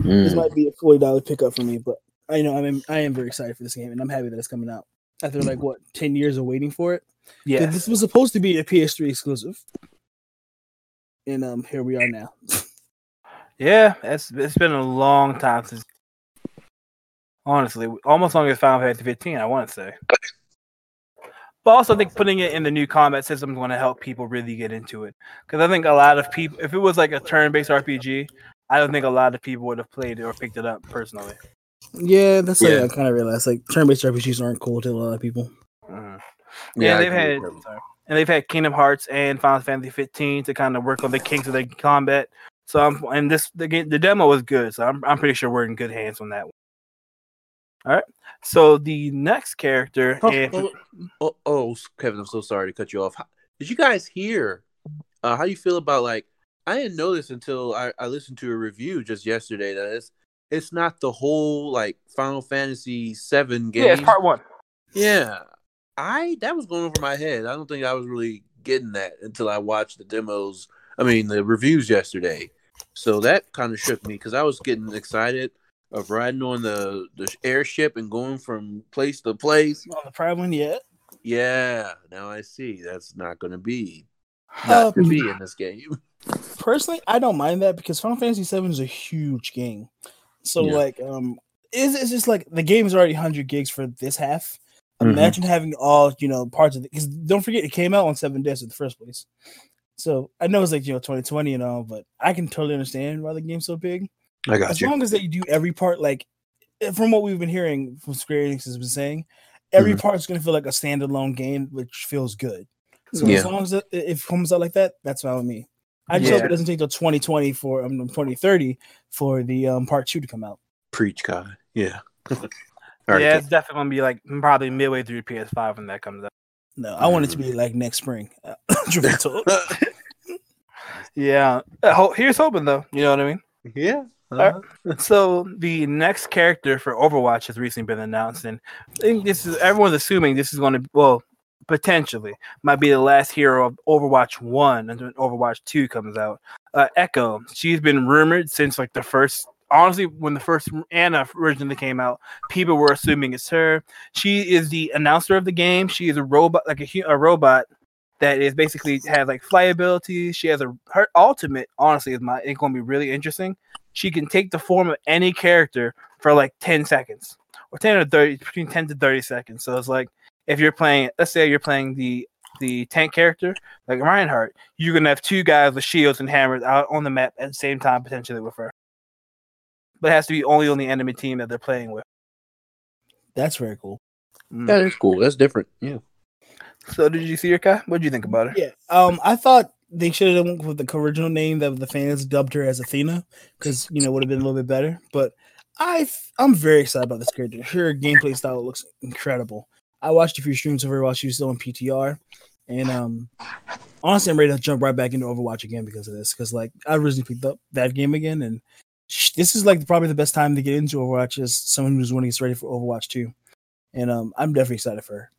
This Mm. might be a forty dollar pickup for me, but I know I'm I am very excited for this game and I'm happy that it's coming out after like what ten years of waiting for it. Yeah. this was supposed to be a PS3 exclusive, and um, here we are now. Yeah, it's it's been a long time since honestly, almost long as Final Fantasy 15, I want to say. But also, I think putting it in the new combat system is going to help people really get into it. Because I think a lot of people, if it was like a turn-based RPG, I don't think a lot of people would have played it or picked it up personally. yeah, that's Yeah. like I kind of realized like turn based RPGs aren't cool to a lot of people. Mhm. Yeah, Yeah, they've had sorry. And they've had Kingdom Hearts and Final Fantasy 15 to kind of work on the kinks of the combat. So I'm and this the game the demo was good, so I'm I'm pretty sure we're in good hands on that one. All right. So the next character, Oh, if- oh, oh, oh, Kevin, I'm so sorry to cut you off. How- Did you guys hear uh, how you feel about like? I didn't know this until I, I listened to a review just yesterday that it's it's not the whole like Final Fantasy Seven game. yeah, it's part one. Yeah, I that was going over my head. I don't think I was really getting that until I watched the demos. I mean, the reviews yesterday. So that kind of shook me because I was getting excited of riding on the the airship and going from place to place. On the Prime one, yeah. Yeah, now I see. That's not going to be not to Um, be in this game. personally, I don't mind that because Final Fantasy VII is a huge game. So Yeah. like, um, is it's just like the game is already 100 gigs for this half. Mhm. Imagine having all you know parts of it because don't forget it came out on seven discs in the first place. So I know it's like you know 2020 and all, but I can totally understand why the game's so big. I got As you. long as they do every part, like eh, from what we've been hearing from Square Enix has been saying, every Mhm. part's gonna feel like a standalone game, which feels good. So Yeah. as long as it, it comes out like that, that's fine with me. I just Yeah. hope it doesn't take till 2020 for um 2030 for the um part two to come out. Preach, God. Yeah. All right, yeah, it's definitely gonna be like probably midway through PS5 when that comes out. No, I want it to be like next spring. Uh, truth be told. Yeah. Uh, Here's hoping though. You know what I mean? yeah. right. So the next character for Overwatch has recently been announced, and I think this is everyone's assuming this is going to well potentially might be the last hero of Overwatch One until Overwatch Two comes out. Uh, Echo, she's been rumored since like the first. Honestly, when the first Ana originally came out, people were assuming it's her. She is the announcer of the game. She is a robot, like a, a robot that is basically has like fly abilities. She has a her ultimate. Honestly, is my it's gonna be really interesting. She can take the form of any character for like ten seconds or ten or thirty between ten to thirty seconds. So it's like if you're playing, let's say you're playing the the tank character like Reinhardt, you're gonna have two guys with shields and hammers out on the map at the same time potentially with her. But it has to be only on the enemy team that they're playing with. That's very cool. Mm. That is cool. That's different. Yeah. So did you see your guy? What did you think about her? Yeah. Um, I thought they should have went with the original name that the fans dubbed her as Athena because you know would have been a little bit better. But I I'm very excited about this character. Her gameplay style looks incredible. I watched a few streams of her while she was still in PTR, and um, honestly, I'm ready to jump right back into Overwatch again because of this. Because like I originally picked up that game again, and sh- this is like probably the best time to get into Overwatch as someone who's wanting to get ready for Overwatch 2. And um, I'm definitely excited for her.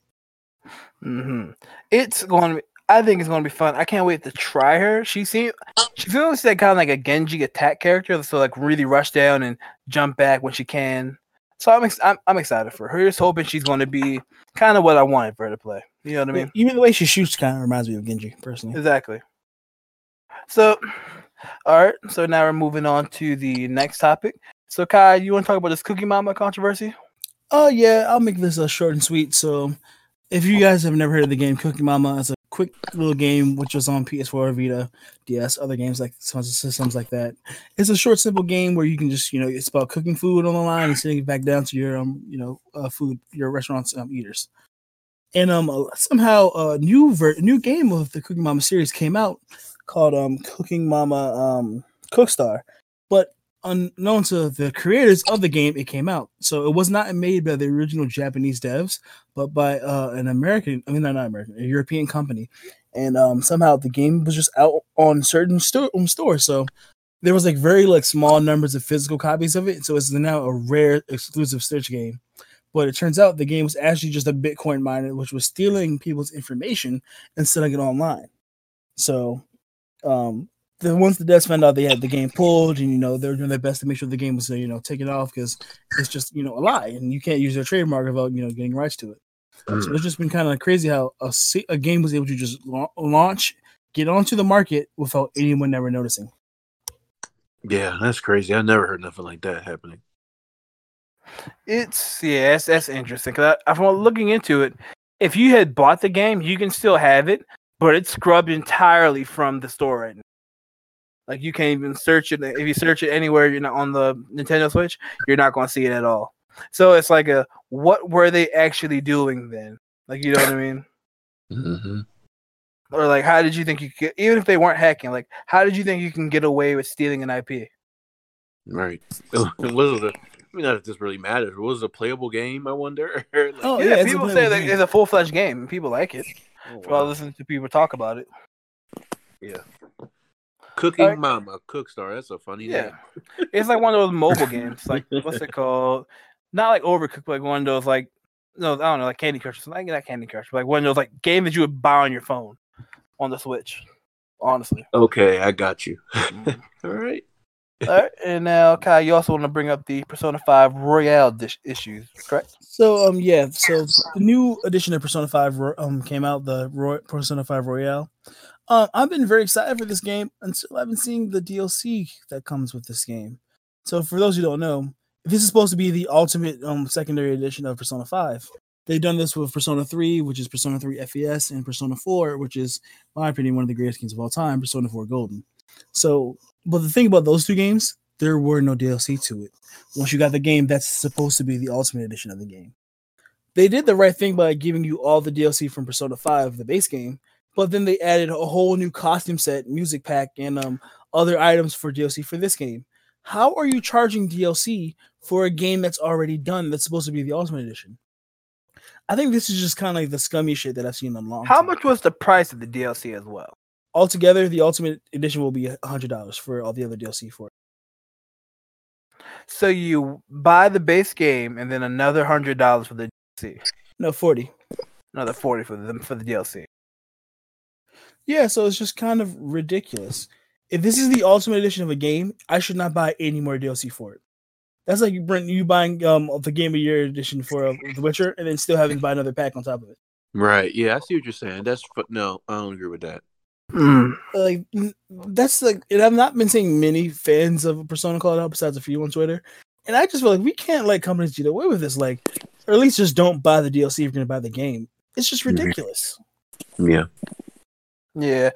hmm It's going to be. I think it's going to be fun. I can't wait to try her. She seems she feels like kind of like a Genji attack character, so like really rush down and jump back when she can. So I'm ex- I'm, I'm excited for her. Just hoping she's going to be kind of what I wanted for her to play. You know what I mean? Even the way she shoots kind of reminds me of Genji personally. Exactly. So, all right. So now we're moving on to the next topic. So, Kai, you want to talk about this Cooking Mama controversy? Oh yeah, I'll make this uh, short and sweet. So, if you guys have never heard of the game Cooking Mama, it's a quick little game which was on PS4, Vita, DS, other games like systems like that. It's a short, simple game where you can just you know it's about cooking food on the line and sending it back down to your um you know uh, food your restaurants um, eaters. And um uh, somehow a new ver- new game of the Cooking Mama series came out called um Cooking Mama um Cookstar, but unknown to the creators of the game, it came out. So it was not made by the original Japanese devs, but by uh, an American, I mean, not, not American, a European company. And um, somehow the game was just out on certain sto- um, stores. So there was like very like small numbers of physical copies of it. So it's now a rare exclusive search game. But it turns out the game was actually just a Bitcoin miner, which was stealing people's information and selling it online. So um, the once the devs found out they had the game pulled and you know they were doing their best to make sure the game was uh, you know taken off because it's just you know a lie and you can't use their trademark without you know getting rights to it. So it's just been kind of crazy how a, a game was able to just la- launch, get onto the market without anyone ever noticing. Yeah, that's crazy. I never heard nothing like that happening. It's yeah, that's, that's interesting. Cause I, from looking into it, if you had bought the game, you can still have it, but it's scrubbed entirely from the store right now. Like you can't even search it. If you search it anywhere, you're not on the Nintendo Switch, you're not going to see it at all. So it's like a what were they actually doing then? Like you know what I mean? Mm-hmm. Or like how did you think you could even if they weren't hacking, like how did you think you can get away with stealing an IP? Right. was it? A, I mean, not if this really matters. Was it a playable game? I wonder. Like, Oh, yeah, yeah, people say playable that game. it's a full fledged game. People like it. Oh, Well, wow. listen to people talk about it. Yeah. Cooking Alright. Mama Cookstar. That's a funny Yeah, name. it's like one of those mobile games. Like what's it called? Not like Overcooked, but like one of those like no, I don't know, like Candy Crush. something. Like not Candy Crush, but like one of those like games that you would buy on your phone on the Switch. Honestly. Okay, I got you. Mhm. All right. All right, and now Kai, you also want to bring up the Persona Five Royal dish- issues, correct? So um yeah, so the new edition of Persona 5 ro- um came out, the Roy- Persona 5 Royal. Um I've been very excited for this game until I've been seeing the DLC that comes with this game. So for those who don't know, this is supposed to be the ultimate um secondary edition of Persona 5. They've done this with Persona 3, which is Persona 3 FES, and Persona 4, which is, in my opinion, one of the greatest games of all time, Persona 4 Golden. So, but the thing about those two games, there were no DLC to it. Once you got the game, that's supposed to be the ultimate edition of the game. They did the right thing by giving you all the DLC from Persona 5, the base game, but then they added a whole new costume set, music pack, and um other items for DLC for this game. How are you charging DLC for a game that's already done that's supposed to be the ultimate edition? I think this is just kind of like the scummy shit that I've seen on long. How time. much was the price of the DLC as well? Altogether? The ultimate edition will be hundred dollars for all the other DLC for it. So you buy the base game and then another hundred dollars for the DLC, No, forty. another forty for the for the DLC. Yeah, so it's just kind of ridiculous. If this is the ultimate edition of a game, I should not buy any more DLC for it. That's like you bring you buying um the game of year edition for uh, The Witcher and then still having to buy another pack on top of it. Right. Yeah, I see what you're saying. That's fu- no, I don't agree with that. Mm. Like that's like, and I've not been seeing many fans of Persona call it out besides a few on Twitter, and I just feel like we can't let companies get away with this. Like, or at least just don't buy the DLC if you're gonna buy the game. It's just Mhm. ridiculous. Yeah. Yeah,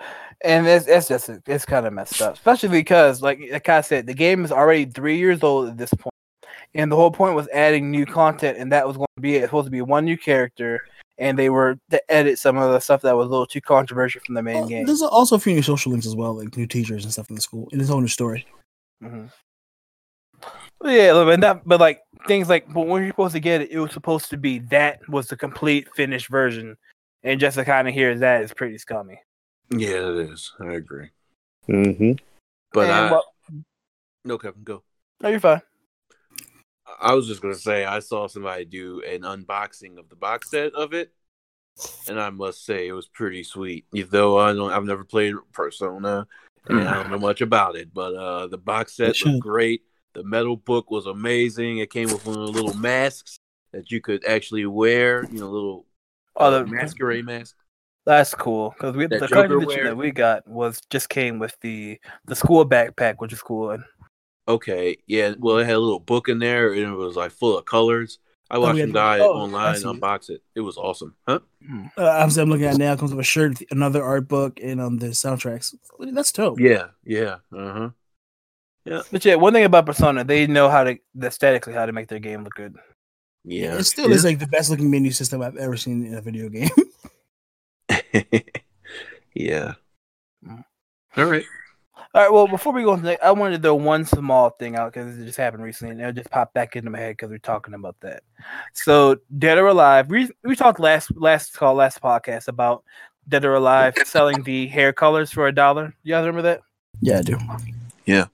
and it's it's just it's kind of messed up, especially because like like I said, the game is already three years old at this point, and the whole point was adding new content, and that was going to be it. It's supposed to be one new character, and they were to edit some of the stuff that was a little too controversial from the main Well, game. There's also a few new social links as well, like new teachers and stuff in the school, and it's a whole new story. hmm Yeah, but that, but like things like, but when you're supposed to get it, it was supposed to be that was the complete finished version, and just to kind of hear that is pretty scummy. Yeah, it is. I agree. Mm-hmm. But And I what- no Kevin, go. no, you're fine. I was just gonna say I saw somebody do an unboxing of the box set of it, and I must say it was pretty sweet. Though I don't, I've never played Persona, and I don't know much about it, but uh, the box set should. looked great. The metal book was amazing. It came with one of the little masks that you could actually wear. You know, little Oh, uh, masquerade mask. That's cool because we That the Joker color edition wear- that we got was just came with the the school backpack, which is cool. And Okay, yeah. Well, it had a little book in there, and it was like full of colors. I watched yeah. some guy Oh, online see it. unbox it. It was awesome, huh? Uh, I'm, I'm looking at it now. It comes with a shirt, another art book, and um the soundtracks. That's dope. Yeah, yeah, uh huh. yeah. but yeah, one thing about Persona, they know how to aesthetically how to make their game look good. Yeah, It still is like the best looking menu system I've ever seen in a video game. yeah. Mm. All right. All right, well, before we go into I wanted to throw one small thing out because it just happened recently, and it just popped back into my head because we're talking about that. So, Dead or Alive, we we talked last last call last podcast about Dead or Alive selling the hair colors for a dollar. You guys remember that? yeah, I do. Yeah.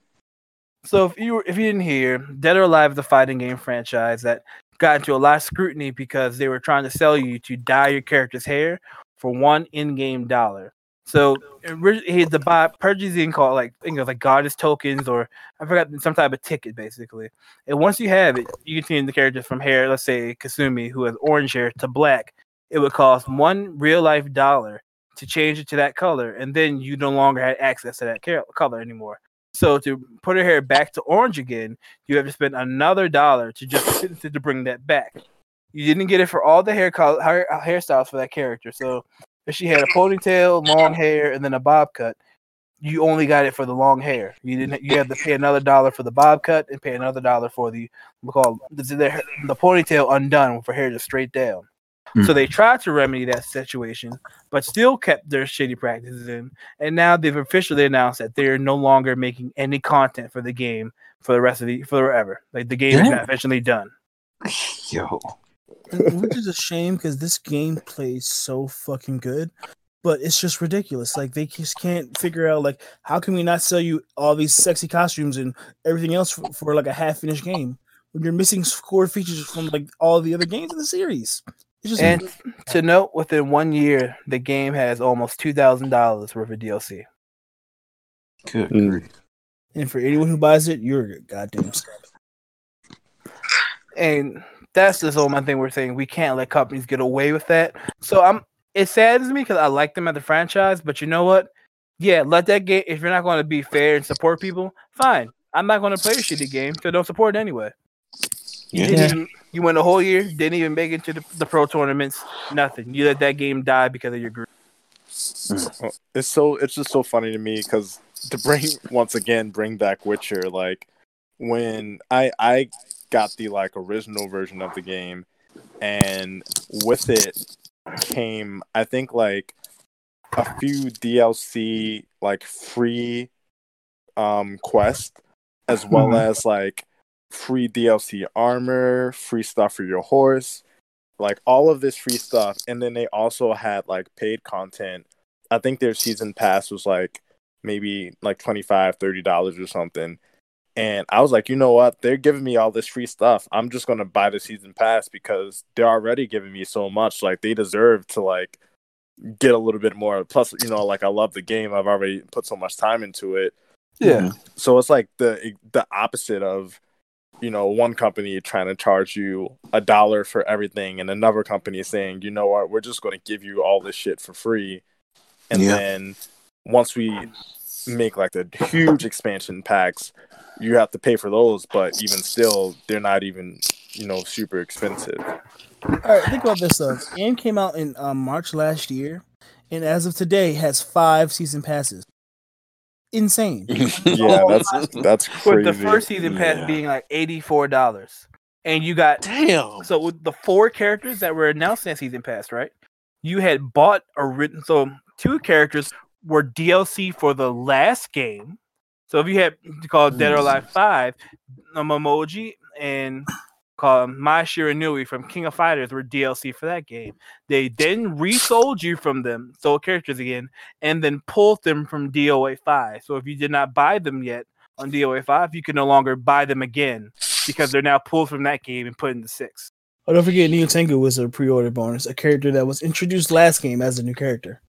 So if you if you didn't hear, Dead or Alive is a fighting game franchise that got into a lot of scrutiny because they were trying to sell you to dye your character's hair for one in-game dollar. So ori- the buy purchasing called like you know like goddess tokens or I forgot some type of ticket basically. And once you have it, you can change the character from hair, let's say Kasumi, who has orange hair, to black. It would cost one real life dollar to change it to that color, and then you no longer had access to that color anymore. So to put her hair back to orange again, you have to spend another dollar to just to bring that back. You didn't get it for all the hair color, hair, hairstyles for that character. So if she had a ponytail, long hair, and then a bob cut, you only got it for the long hair. You didn't. You had to pay another dollar for the bob cut and pay another dollar for the we call the, the, the ponytail undone for hair just straight down. So they hmm. tried to remedy that situation, but still kept their shitty practices in. And now they've officially announced that they're no longer making any content for the game for the rest of the forever. Like the game is officially done. Yo. And- which is a shame because this game plays so fucking good but it's just ridiculous like they just can't figure out like how can we not sell you all these sexy costumes and everything else for, for like a half finished game when you're missing core features from like all the other games in the series it's just And to note, within one year, the game has almost two thousand dollars worth of DLC. Good. Mm. and for anyone who buys it you're a goddamn scum. and that's just all my thing. We're saying we can't let companies get away with that. So I'm. It saddens me because I like them at the franchise, but you know what? Yeah, let that game. If you're not going to be fair and support people, fine. I'm not going to play a shitty game, so don't support it anyway. You, Yeah. didn't Yeah. even, you went a whole year, didn't even make it to the, the pro tournaments, nothing. You let that game die because of your group. Mm. Oh, it's so it's just so funny to me because to bring once again bring back Witcher like when I I got the like original version of the game and with it came I think like a few DLC like free um quest as well Mhm. as like free DLC armor, free stuff for your horse, like all of this free stuff. And then they also had like paid content. I think their season pass was like maybe like 25 30 dollars or something and i was like you know what? They're giving me all this free stuff. I'm just going to buy the season pass because they're already giving me so much. Like they deserve to like get a little bit more. Plus you know like i love the game. I've already put so much time into it. Yeah. so it's like the the opposite of you know one company trying to charge you a dollar for everything and another company saying you know what? We're just going to give you all this shit for free. And Yeah. then once we make like the huge expansion packs you have to pay for those but even still they're not even you know super expensive All right, think about this though. The game came out in um, March last year, and as of today, has five season passes. Insane. yeah Oh, that's that's crazy With the first season pass Yeah. being like eighty four dollars, and you got Damn. so with the four characters that were announced in season pass, right? You had bought a written so two characters were DLC for the last game. So if you had called Dead or Alive Five, um, Momiji and called Mai Shiranui from King of Fighters were DLC for that game. They then resold you from them, sold characters again, and then pulled them from DOA Five. So if you did not buy them yet on DOA Five, you can no longer buy them again because they're now pulled from that game and put into six. Oh, don't forget, Nyotengu was a pre-order bonus, a character that was introduced last game as a new character.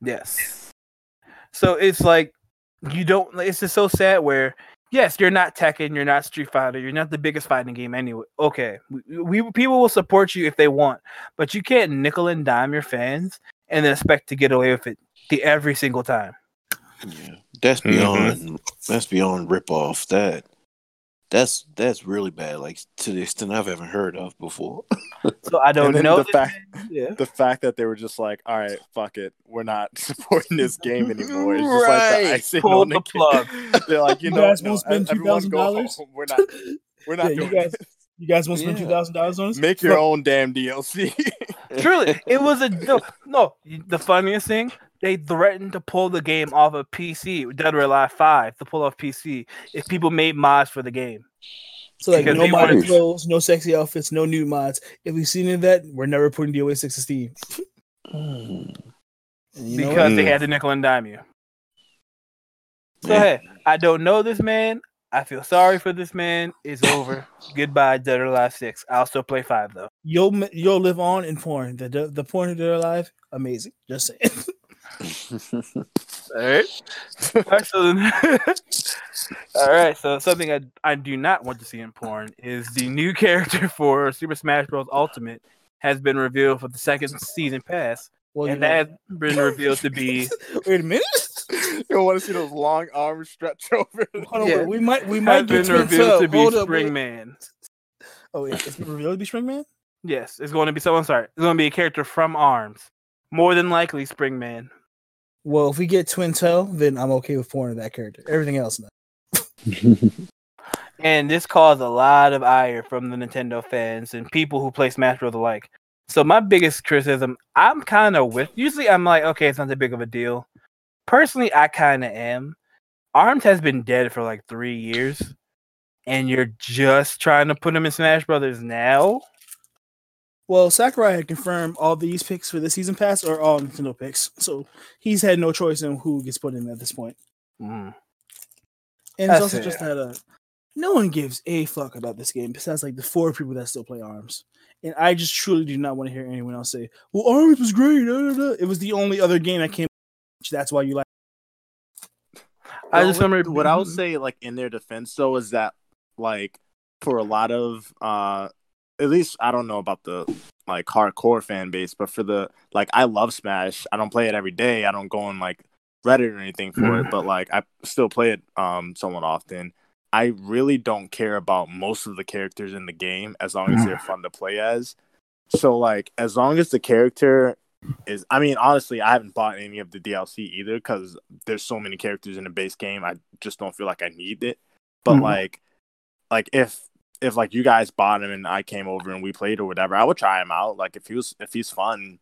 Yes. So it's like you don't. It's just so sad. Where yes, you're not Tekken, you're not Street Fighter, you're not the biggest fighting game anyway. Okay, we, we people will support you if they want, but you can't nickel and dime your fans and then expect to get away with it the every single time. Yeah, that's beyond. Mm-hmm. That's beyond rip off. That that's that's really bad. Like to the extent I've ever heard of before. So I don't know. the fact- yeah. the fact that they were just like all right fuck it we're not supporting this game anymore it's just like Right. the icing Pull on the the plug. they're like you You know guys no, won't spend $2,000? we're not we're not Yeah, you guys- this. You guys want to spend Yeah. two thousand dollars on this? make your Look, own damn dlc Truly, it was a no. no the funniest thing, they threatened to pull the game off of PC, Dead or Alive Five, to pull off PC if people made mods for the game. So like Because no they modded clothes, no sexy outfits, no new mods. If we see any of that, we're never putting DOA six to Steam. Mm. And you know because they had to nickel and dime you. So Yeah. hey, I don't know this man. I feel sorry for this man. It's over. Goodbye, Dead or Alive Six. I'll still play five though. you'll you'll live on in porn. The the, the porn that are alive, amazing. Just saying. All right. All right. So then, all right. So something I I do not want to see in porn is the new character for Super Smash Bros. Ultimate has been revealed for the second season pass, well, you and know- that has been revealed to be wait a minute. you don't want to see those long arms stretch over Hold Yeah. wait, we might we has might been get Twin revealed Tail. to be Hold Spring wait. Man. Oh, wait, it's been revealed to be Spring Man. Yes, it's going to be someone. Sorry, it's going to be a character from Arms. More than likely, Spring Man. Well, if we get Twintelle, then I'm okay with porn of that character. Everything else, no. And this caused a lot of ire from the Nintendo fans and people who play Smash Bros. alike. So my biggest criticism, I'm kind of with. Usually, I'm like, okay, it's not that big of a deal. Personally, I kind of am. Arms has been dead for like three years, and you're just trying to put him in Smash Brothers now. Well, Sakurai had confirmed all these picks for the season pass are all Nintendo picks, so he's had no choice in who gets put in at this point. Mm. And That's it's also just that uh, no one gives a fuck about this game besides like the four people that still play Arms. And I just truly do not want to hear anyone else say, "Well, Arms was great." da, da, da." It was the only other game that came. That's why you like. I Well, just what- remember what I would say, like in their defense, though, is that like for a lot of, uh at least I don't know about the like hardcore fan base, but for the like, I love Smash. I don't play it every day. I don't go on like Reddit or anything for it, but like I still play it um somewhat often. I really don't care about most of the characters in the game as long as they're fun to play as. So like as long as the character is I mean honestly I haven't bought any of the DLC either cuz there's so many characters in the base game I just don't feel like I need it. But Mhm. like like if if like you guys bought him and I came over and we played or whatever, I would try him out. Like if he was if he's fun,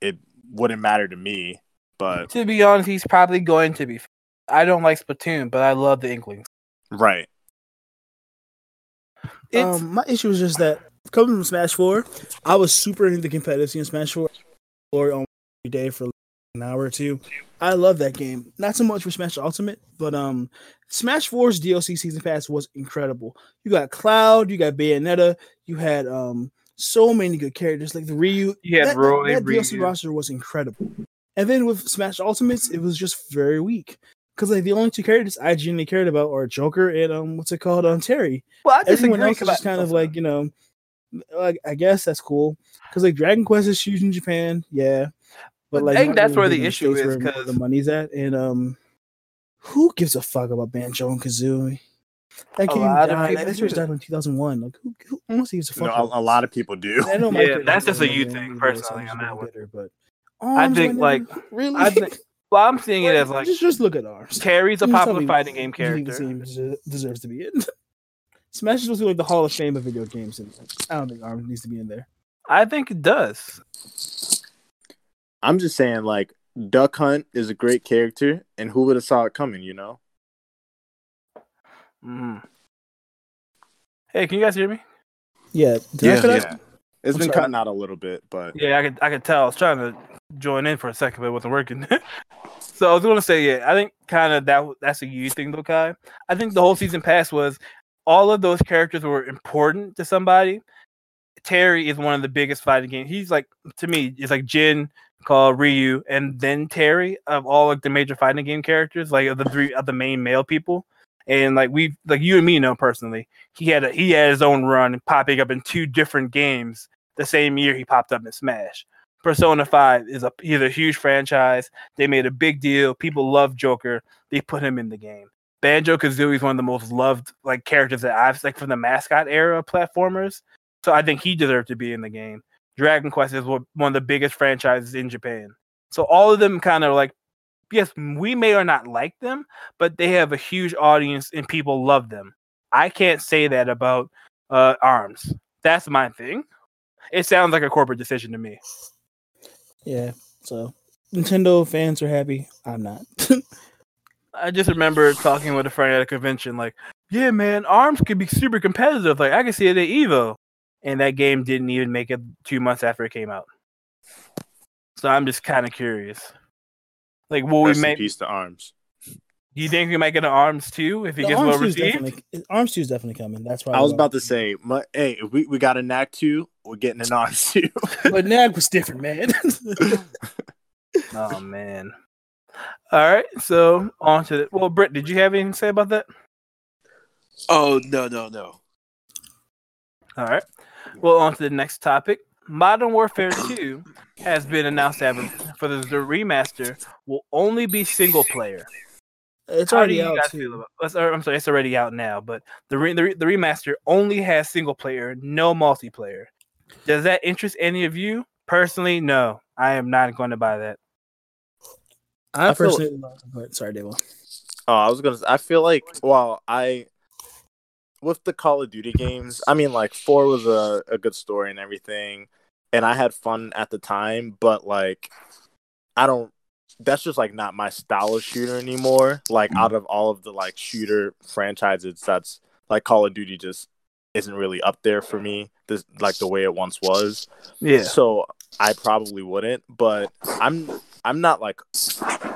it wouldn't matter to me. But to be honest, he's probably going to be. I don't like Splatoon, but I love the Inklings. right. Um, my issue was just that coming from Smash Four, I was super into the competitive in Smash Four, or on every day for an hour or two. I love that game. Not so much for Smash Ultimate, but um, Smash 4's DLC season pass was incredible. You got Cloud, you got Bayonetta, you had um so many good characters like the Ryu. Yeah, had that, that- Roy, that DLC Ryu. roster was incredible. And then with Smash Ultimates, it was just very weak because like the only two characters I genuinely cared about are Joker and um what's it called on Terry. Well, I Everyone disagree. else is 'cause just kind of like you know, like I guess that's cool because like Dragon Quest is huge in Japan, yeah. But like I think that's really where the issue is, because the money's at, and um, who gives a fuck about Banjo and Kazooie? That A game lot of died. people That series died in 2001. Like who, who honestly gives a You fuck? know, a, a lot of people do. I know Yeah, Mike that's just a you and thing, personally, was on that really one. bitter, But I think, like, really, I think, well, I'm seeing it as like just just look at arms. Terry's a Please tell popular fighting game you think this character. game des- deserves to be in. Smash is supposed to be like the Hall of Fame of video games, and I don't think Arms needs to be in there. I think it does. I'm just saying, like, Duck Hunt is a great character, and who would have saw it coming? You know? Mhm. Hey, can you guys hear me? Yeah, did I Yeah, cut out? Yeah. It's I'm been sorry. cutting out a little bit, but Yeah, I could I could tell. I was trying to join in for a second, but it wasn't working. so I was gonna say, yeah, I think kind of that that's a you thing, though, Kai. I think the whole season pass was all of those characters were important to somebody. Terry is one of the biggest fighting games. He's like to me, it's like Jin, called Ryu, and then Terry of all like the major fighting game characters, like of the three of the main male people. And like we like you and me know personally, he had a, he had his own run popping up in two different games the same year he popped up in Smash. Persona 5 is a he's a huge franchise. They made a big deal. People love Joker. They put him in the game. Banjo Kazooie is one of the most loved like characters that I've like from the mascot era platformers. So I think he deserved to be in the game. Dragon Quest is one of the biggest franchises in Japan. So all of them kind of like yes, we may or not like them, but they have a huge audience and people love them. I can't say that about uh Arms. That's my thing. It sounds like a corporate decision to me. Yeah. So Nintendo fans are happy. I'm not. I just remember talking with a friend at a convention, like, yeah, man, Arms could be super competitive. Like, I can see it at Evo. And that game didn't even make it two months after it came out. So I'm just kind of curious. Like, will we rest in make? peace to arms. Do you think we might get an Arms too if it The gets Arms well 2 is received? Arms 2 is definitely coming. That's why I was about to say, my, hey, if we, we got a knack two, we're getting an arms two. but Knack was different, man. Oh man. All right, so on to the well, Britt, did you have anything to say about that? Oh no no no. All right. Well, on to the next topic. Modern Warfare 2 has been announced that for the, the remaster will only be single player. it's already out too. about? I'm sorry, it's already out now, but the, re, the re- the remaster only has single player, no multiplayer. Does that interest any of you? Personally, no. I am not going to buy that. I, I feel- personally love but sorry, Dave. Oh, I was gonna. I feel like, well, I with the Call of Duty games. I mean, like four was a, a good story and everything, and I had fun at the time. But like, I don't. That's just like not my style of shooter anymore. Like mm. out of all of the like shooter franchises, that's like Call of Duty just isn't really up there for me. This like the way it once was. Yeah. So I probably wouldn't, but I'm I'm not like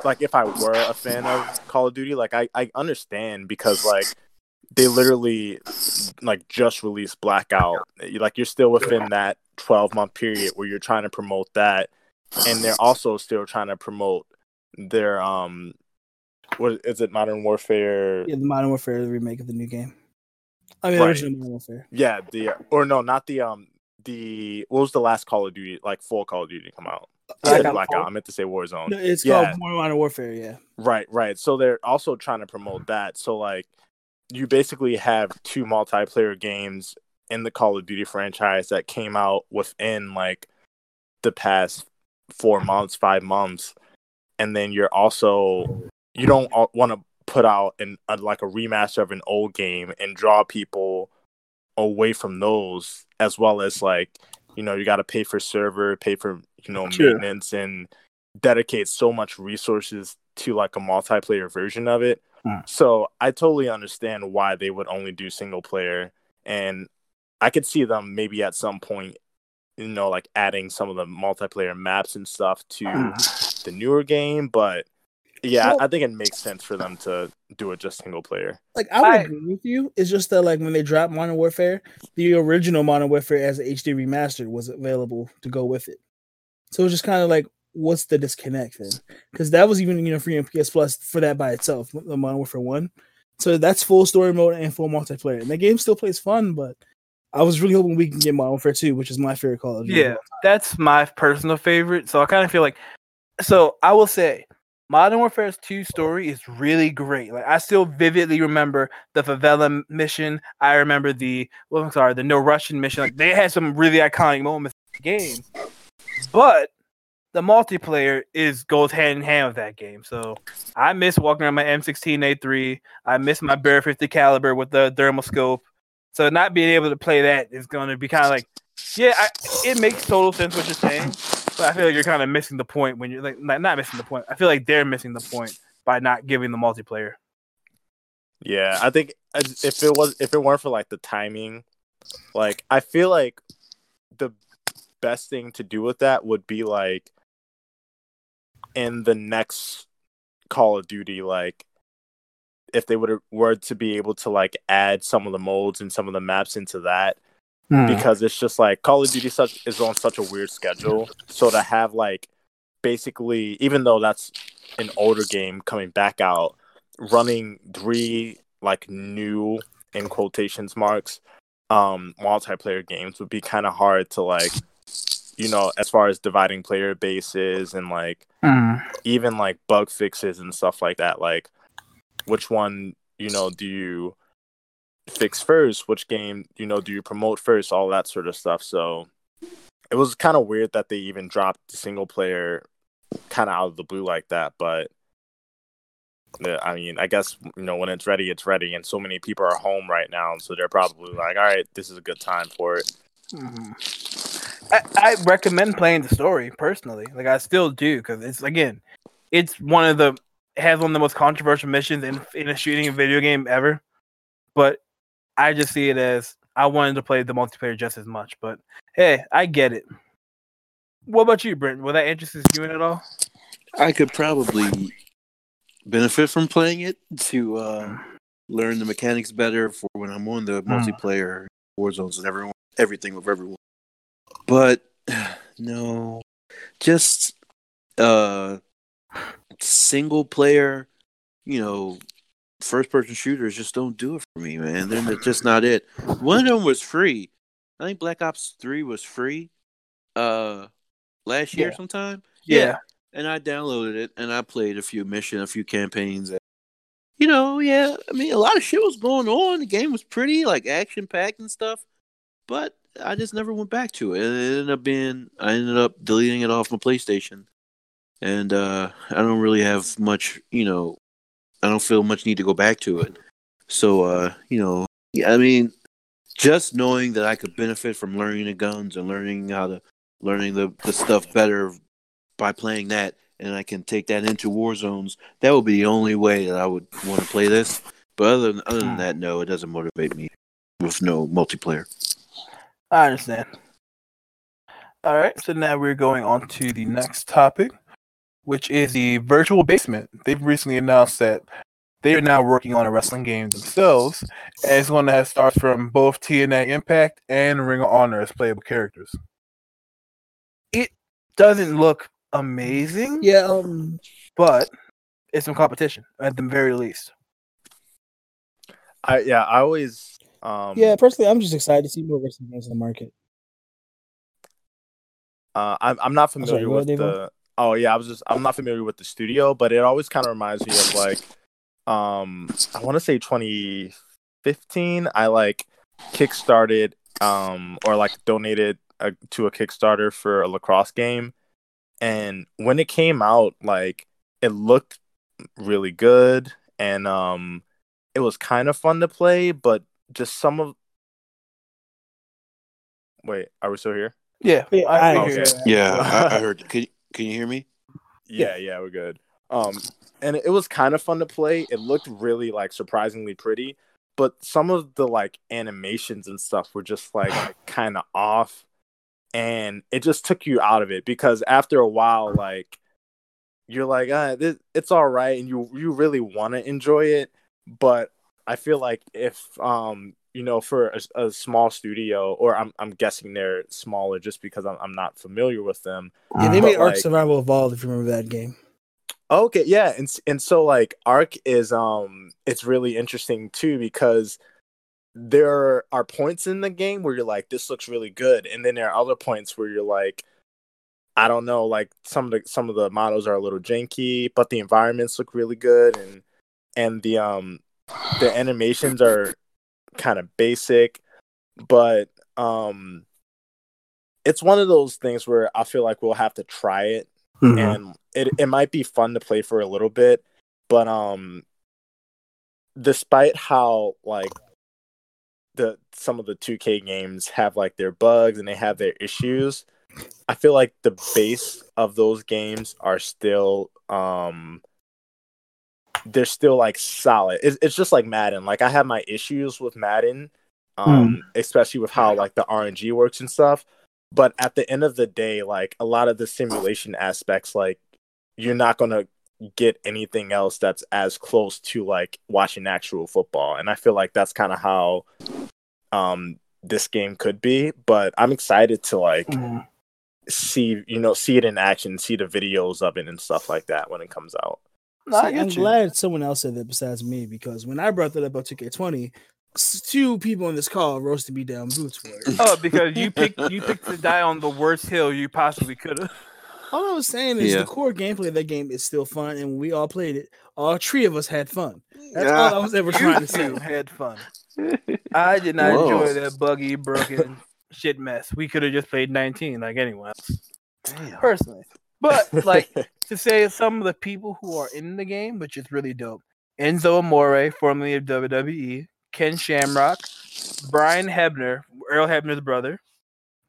like if I were a fan of Call of Duty, like I, I understand because like they literally like just released Blackout. Like you're still within that 12 month period where you're trying to promote that, and they're also still trying to promote their um what is it Modern Warfare? Yeah, the Modern Warfare the remake of the new game. I mean, Right. original Modern Warfare. Yeah, the or no, not the um the what was the last Call of Duty like full Call of Duty to come out? Blackout Yeah. Blackout. I meant to say Warzone. No, it's Yeah. called Modern Warfare. Yeah. Right, right. So they're also trying to promote that. So like you basically have two multiplayer games in the Call of Duty franchise that came out within like the past 4 months, 5 months. And then you're also you don't want to put out an a, like a remaster of an old game and draw people away from those as well as like you know you got to pay for server, pay for you know Sure. maintenance and dedicate so much resources to like a multiplayer version of it. Mm. So I totally understand why they would only do single player and I could see them maybe at some point you know like adding some of the multiplayer maps and stuff to the newer game, but yeah, Well- I, I think it makes sense for them to do it just single player. Like I would I- agree with you. It's just that like when they dropped Modern Warfare, the original Modern Warfare as a HD remastered was available to go with it. So it's just kind of like what's the disconnect then? Because that was even you know free on PS Plus for that by itself, the Modern Warfare One. So that's full story mode and full multiplayer. And the game still plays fun, but I was really hoping we can get Modern Warfare 2, which is my favorite Call of Duty. Yeah, that's my personal favorite. So I kind of feel like, so I will say, Modern Warfare 2 story is really great. Like I still vividly remember the favela mission. I remember the well, I'm sorry, the no Russian mission. Like they had some really iconic moments in the game. But the multiplayer is goes hand in hand with that game. So I miss walking around my M16A3. I miss my Bear 50 caliber with the thermal scope. So not being able to play that is going to be kind of like, yeah, I, it makes total sense what you're saying, but I feel like you're kind of missing the point when you're like not, not missing the point. I feel like they're missing the point by not giving the multiplayer. Yeah, I think if it was if it weren't for like the timing, like I feel like the best thing to do with that would be like in the next Call of Duty, like if they would were to be able to like add some of the modes and some of the maps into that because it's just like Call of Duty such is on such a weird schedule. So to have like basically, even though that's an older game coming back out, running three like new in quotations marks um multiplayer games would be kind of hard to like you know as far as dividing player bases and like even like bug fixes and stuff like that like which one you know do you fix first which game you know do you promote first all that sort of stuff so it was kind of weird that they even dropped the single player kind of out of the blue like that but I mean, I guess you know when it's ready, it's ready, and so many people are home right now, so they're probably like, "All right, this is a good time for it." Mhm. I, I recommend playing the story personally. Like I still do because it's again, it's one of the has one of the most controversial missions in in a shooting video game ever. But I just see it as I wanted to play the multiplayer just as much. But hey, I get it. What about you, Brent? Will that interest you in at all? I could probably benefit from playing it to uh, learn the mechanics better for when I'm on the multiplayer war zones and everyone, everything with everyone. But no, just uh, single player, you know, first person shooters just don't do it for me, man. They're just not it. One of them was free. I think Black Ops Three was free. Uh, last year Yeah. sometime. Yeah. and I downloaded it and I played a few mission, a few campaigns. And, you know, yeah, I mean, a lot of shit was going on. The game was pretty like action packed and stuff, but I just never went back to it. It ended up being, I ended up deleting it off my PlayStation, and uh, I don't really have much, you know, I don't feel much need to go back to it. So, uh, you know, I mean, just knowing that I could benefit from learning the guns and learning how to learning the, the stuff better by playing that and I can take that into war zones, that would be the only way that I would want to play this. But other than other than that, no, it doesn't motivate me with no multiplayer. I understand. All right, so now we're going on to the next topic, which is the virtual basement. They've recently announced that they are now working on a wrestling game themselves, and it's going to have stars from both TNA Impact and Ring of Honor as playable characters. It doesn't look amazing, Yeah, um, but it's some competition at the very least. I yeah, I always um yeah. Personally, I'm just excited to see more wrestling games in the market. Uh, I'm I'm not sorry, familiar what, with the. Oh yeah, I was just I'm not familiar with the studio, but it always kind of reminds me of like, um, I want to say 2015. I like kickstarted um or like donated a, to a Kickstarter for a lacrosse game, and when it came out, like it looked really good, and um, it was kind of fun to play, but just some of. Wait, are we still here? Yeah, Yeah, I, I I agree. hear you. Yeah, I, I heard. Can can you hear me? Yeah, yeah, we're good. Um, and it was kind of fun to play. It looked really like surprisingly pretty, but some of the like animations and stuff were just like kind of off, and it just took you out of it because after a while, like you're like, ah, this, it's all right, and you you really want to enjoy it, but I feel like if um you know, for a, a, small studio, or I'm I'm guessing they're smaller just because I'm I'm not familiar with them. Yeah, they made Ark like, Survival Evolved. If you remember that game. Okay, yeah, and and so like Ark is um it's really interesting too because there are points in the game where you're like this looks really good, and then there are other points where you're like I don't know, like some of the some of the models are a little janky, but the environments look really good and and the um the animations are kind of basic, but um it's one of those things where I feel like we'll have to try it mm-hmm. and it it might be fun to play for a little bit, but um despite how like the some of the 2K games have like their bugs and they have their issues, I feel like the base of those games are still um they're still like solid. It's, it's just like Madden. Like I have my issues with Madden, um, mm. especially with how like the RNG works and stuff. But at the end of the day, like a lot of the simulation aspects, like you're not gonna get anything else that's as close to like watching actual football. And I feel like that's kind of how um this game could be. But I'm excited to like mm see you know see it in action, see the videos of it and stuff like that when it comes out. No, see, I'm you. glad someone else said that besides me because when I brought that up about 2K20, two people in this call roasted me down boots for it. Oh, because you picked you picked to die on the worst hill you possibly could have. All I was saying is yeah. the core gameplay of that game is still fun, and we all played it, all three of us had fun. That's yeah. all I was ever trying to say. Had fun. I did not Whoa. enjoy that buggy, broken shit mess. We could have just played 19 like anyone else. Damn. Personally. But like to say some of the people who are in the game, which is really dope. Enzo Amore, formerly of WWE, Ken Shamrock, Brian Hebner, Earl Hebner's brother,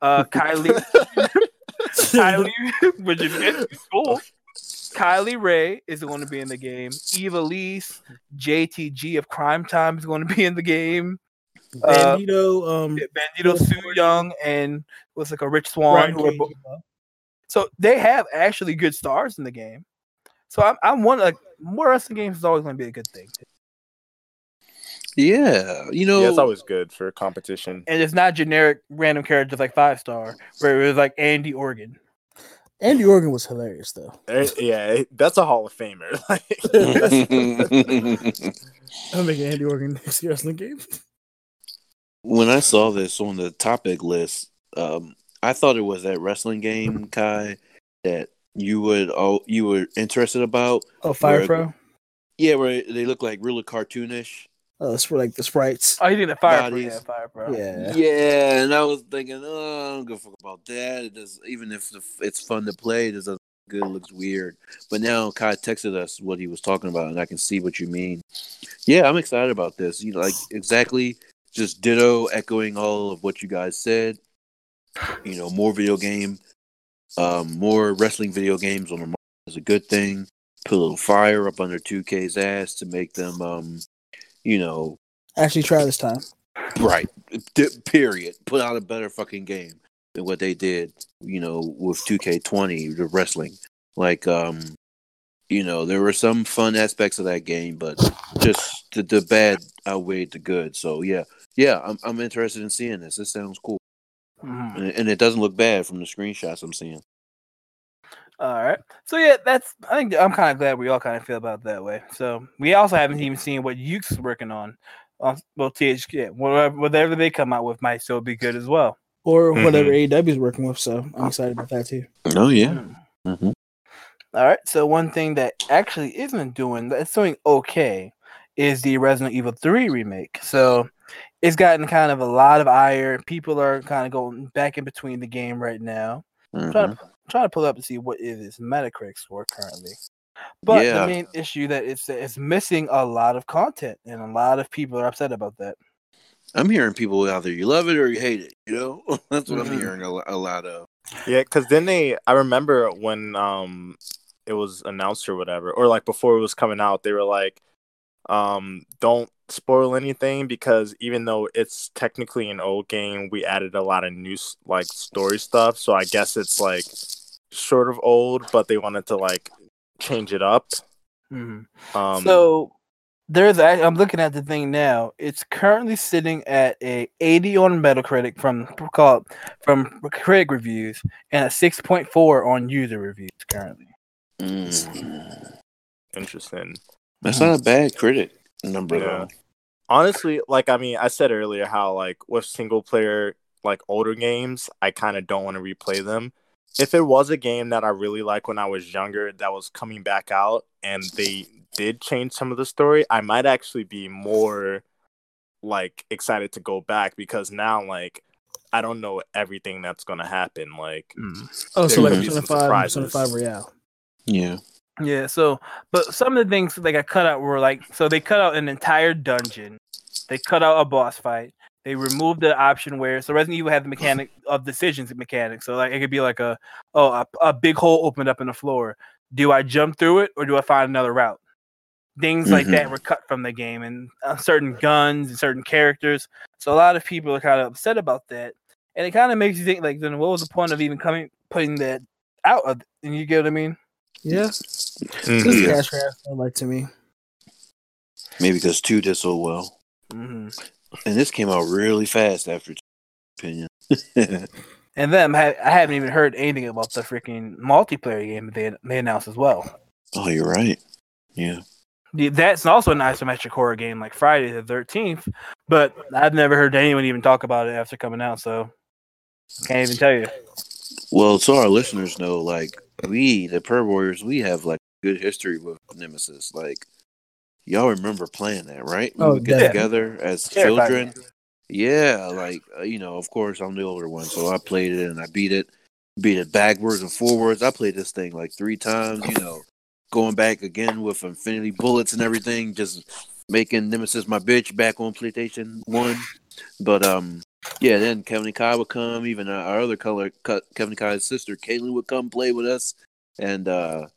uh, Kylie, Kylie, which is cool. Kylie Rae is going to be in the game. Eva Lees, JTG of Cryme Tyme is going to be in the game. Bandido, uh, um, Bandido Su Yung, and was like a Rich Swann. Who are both, so they have actually good stars in the game. So I'm, I'm one like more wrestling games is always going to be a good thing. Yeah, you know, yeah, it's always good for competition, and it's not generic random characters like five star, where it was like Andy Organ. Andy Organ was hilarious though. Eh, yeah, that's a Hall of Famer. I'm making Andy Organ next wrestling game when I saw this on the topic list, um, I thought it was that wrestling game, Kai, that you would all you were interested about. Oh, Fire Pro. Yeah, where they look like really cartoonish. Oh, it's for like the sprites. Oh, you think the Fire Pro? Yeah, Fire Pro. Yeah, yeah. And I was thinking, oh, I don't give a fuck about that. It does, even if it's fun to play, it doesn't good. It looks weird. But now Kai texted us what he was talking about, and I can see what you mean. Yeah, I'm excited about this. You know, like exactly just ditto echoing all of what you guys said. You know, more video game, um, more wrestling video games on the market is a good thing. Put a little fire up under 2K's ass to make them, um, you know, actually try this time. Right. D- period. Put out a better fucking game than what they did, you know, with 2K20, the wrestling. Like, um, you know, there were some fun aspects of that game, but just the, the bad outweighed the good. So yeah, yeah, I'm I'm interested in seeing this. This sounds cool, mm-hmm. and, and, it doesn't look bad from the screenshots I'm seeing. All right, so yeah, that's I think I'm kind of glad we all kind of feel about that way. So we also haven't even seen what Yuke's working on. Uh, well, THQ, whatever, whatever they come out with might still be good as well, or mm-hmm. whatever AEW is working with. So I'm excited about that too. Oh yeah. Mm-hmm. mm-hmm. All right, so one thing that actually isn't doing that's doing okay is the Resident Evil 3 remake. So it's gotten kind of a lot of ire. People are kind of going back in between the game right now. Mm-hmm. Trying, to, trying to pull up and see what is its Metacritic score currently. But yeah. the main issue that it's it's missing a lot of content, and a lot of people are upset about that. I'm hearing people either you love it or you hate it. You know, that's what mm-hmm. I'm hearing a, a lot of. Yeah, because then they, I remember when um it was announced or whatever, or like before it was coming out, they were like, um, don't spoil anything because even though it's technically an old game, we added a lot of new like story stuff. So I guess it's like sort of old, but they wanted to like change it up. Mm-hmm. Um, so There's a- I'm looking at the thing now. It's currently sitting at a 80 on Metacritic from called from critic reviews and a 6.4 on user reviews currently. Mm. Interesting. That's not a bad critic number Yeah. though. honestly like i mean i said earlier how like with single player like older games i kind of don't want to replay them if it was a game that i really liked when i was younger that was coming back out and they did change some of the story i might actually be more like excited to go back because now like i don't know everything that's gonna happen like hmm. Oh, so like could be some Persona 5, Persona 5 Royal. Yeah. Yeah, so but some of the things they got cut out were like so they cut out an entire dungeon, they cut out a boss fight, they removed the option where so Resident Evil had the mechanic of decisions mechanic. So like it could be like a oh a, a big hole opened up in the floor. Do I jump through it or do I find another route? Things like that were cut from the game, and uh, certain guns and certain characters. So a lot of people are kind of upset about that, and it kind of makes you think like, then what was the point of even coming putting that out? Of, and you get what I mean? Yeah. mhm. This Yeah. cash grab felt like to me. Maybe because two did so well. hmm And this came out really fast after two, opinion. And then I I haven't even heard anything about the freaking multiplayer game that they they announced as well. oh, you're right. Yeah. That's also an isometric horror game like Friday the Thirteenth, but I've never heard anyone even talk about it after coming out. So can't even tell you. Well, so our listeners know, like we, the Per Warriors, we have like good history with Nemesis. Like y'all remember playing that, right? We Oh, would get together as Terrifying. children. Yeah, like uh, you know, of course, I'm the older one, so I played it and I beat it, beat it backwards and forwards. I played this thing like three times. You know, going back again with Infinity Bullets and everything, just making Nemesis my bitch back on PlayStation One. But um, yeah, then Kevin and Kai would come. Even our, other color, Ke- Kevin Kai's sister, Caitlin, would come play with us, and uh,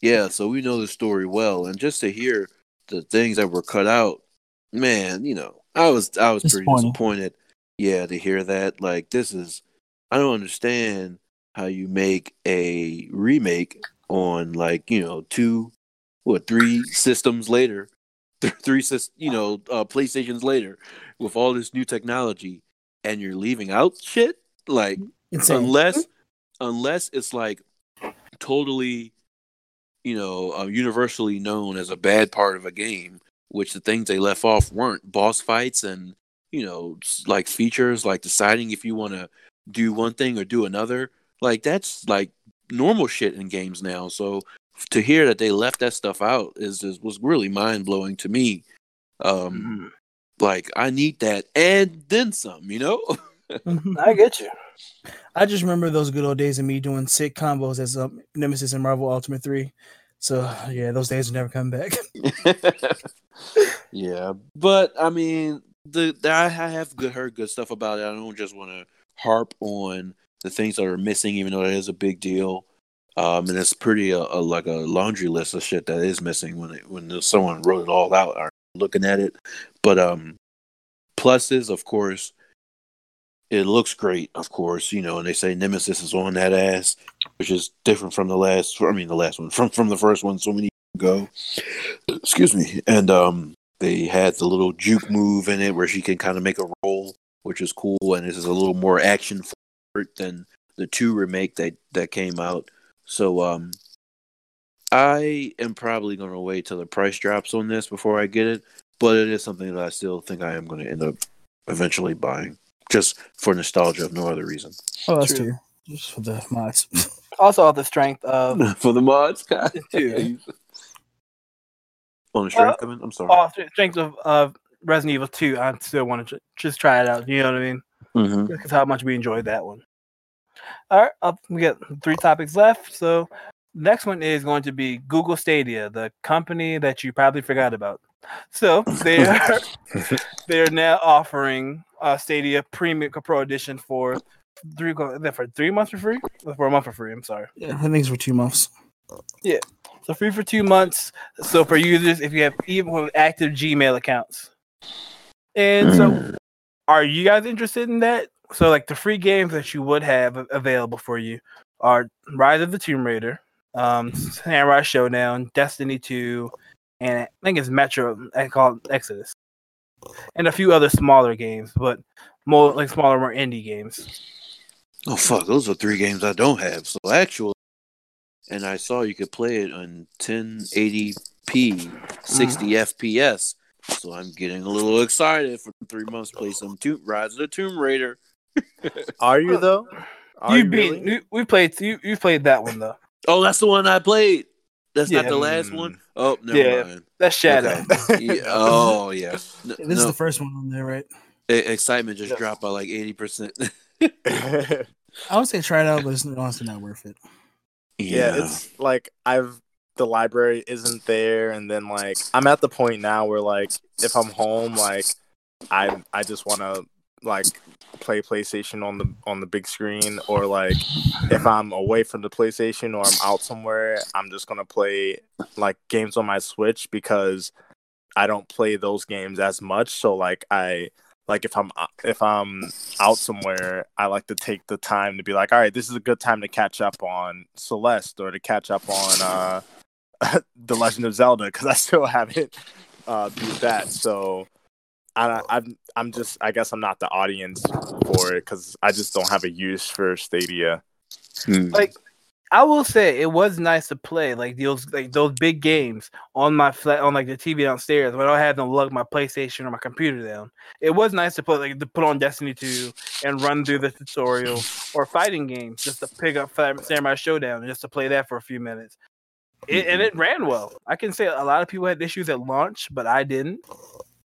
yeah, so we know the story well. And just to hear the things that were cut out, man, you know, I was I was pretty disappointed. Yeah, to hear that. Like, this is, I don't understand how you make a remake on like you know two, what three systems later, three sys, you know, uh, PlayStations later, with all this new technology, and you're leaving out shit? Like Insane. unless unless it's like totally you know uh, universally known as a bad part of a game which the things they left off weren't boss fights and you know like features like deciding if you want to do one thing or do another like that's like normal shit in games now. So to hear that they left that stuff out is, is was really mind-blowing to me. Um like i need that and then some you know Mhm. I get you. I just remember those good old days of me doing sick combos as um, Nemesis and Marvel Ultimate 3. So, yeah, those days will never come back. yeah, but I mean, the, the I have good heard good stuff about it. I don't just want to harp on the things that are missing, even though that is a big deal. Um, and it's pretty uh, uh, like a laundry list of shit that is missing when it, when someone wrote it all out or looking at it. But um, pluses, of course, it looks great, of course, you know, and they say Nemesis is on that ass, which is different from the last. I mean, the last one from from the first one, so many ago. Excuse me, and um, they had the little juke move in it where she can kind of make a roll, which is cool, and this is a little more action forward than the two remake that that came out. So um, I am probably going to wait till the price drops on this before I get it, but it is something that I still think I am going to end up eventually buying, just for nostalgia, if no other reason. Oh, that's True. true. Just for the mods. Also, all the strength of for the mods, Two. on the strength Uh, coming. I'm sorry. oh, the strength of, of Resident Evil Two. I still want to just try it out. You know what I mean? Mhm. Because how much we enjoyed that one. All right, up, we got three topics left. So next one is going to be Google Stadia, the company that you probably forgot about. So they are they are now offering uh, Stadia Premium Pro Edition for three for three months for free, for a month for free. I'm sorry. yeah, I think it's for two months. Yeah, so free for two months. So for users, if you have even with active Gmail accounts. And Mm. so, are you guys interested in that? So like the free games that you would have available for you are Rise of the Tomb Raider, um, Samurai Shodown, Destiny Two, and I think it's Metro. I call it Exodus, and a few other smaller games, but more like smaller, more indie games. Oh fuck, those are three games I don't have. So actually, and I saw you could play it on 1080p, 60 FPS. So I'm getting a little excited for three months. Play some Tomb Rise of the Tomb Raider. Are you though? Are You've you been really? you, we played you you played that one though. Oh, that's the one I played. That's not the last one. Oh, never Yeah. mind. That's Shadow. Okay. Yeah. Oh, yeah. N- This is no, the first one on there, right? excitement just Yes. dropped by like eighty percent. I would say try it out, but it's honestly not worth it. yeah, it's like I've the library isn't there, and then like I'm at the point now where like if I'm home, like I I just want to like play PlayStation on the on the big screen, or like if I'm away from the PlayStation or I'm out somewhere, I'm just gonna play like games on my Switch because I don't play those games as much. So like I like if I'm if I'm out somewhere, I like to take the time to be like, all right, this is a good time to catch up on Celeste or to catch up on uh The Legend of Zelda because I still haven't uh beat that. So I I'm I'm just I guess I'm not the audience for it because I just don't have a use for Stadia. Hmm. like I will say it was nice to play like those like those big games on my flat on like the TV downstairs when I had to lug my PlayStation or my computer down. It was nice to put like to put on Destiny 2 and run through the tutorial or fighting games just to pick up Fam- Samurai Shodown and just to play that for a few minutes. It, and it ran well. I can say a lot of people had issues at launch, but I didn't.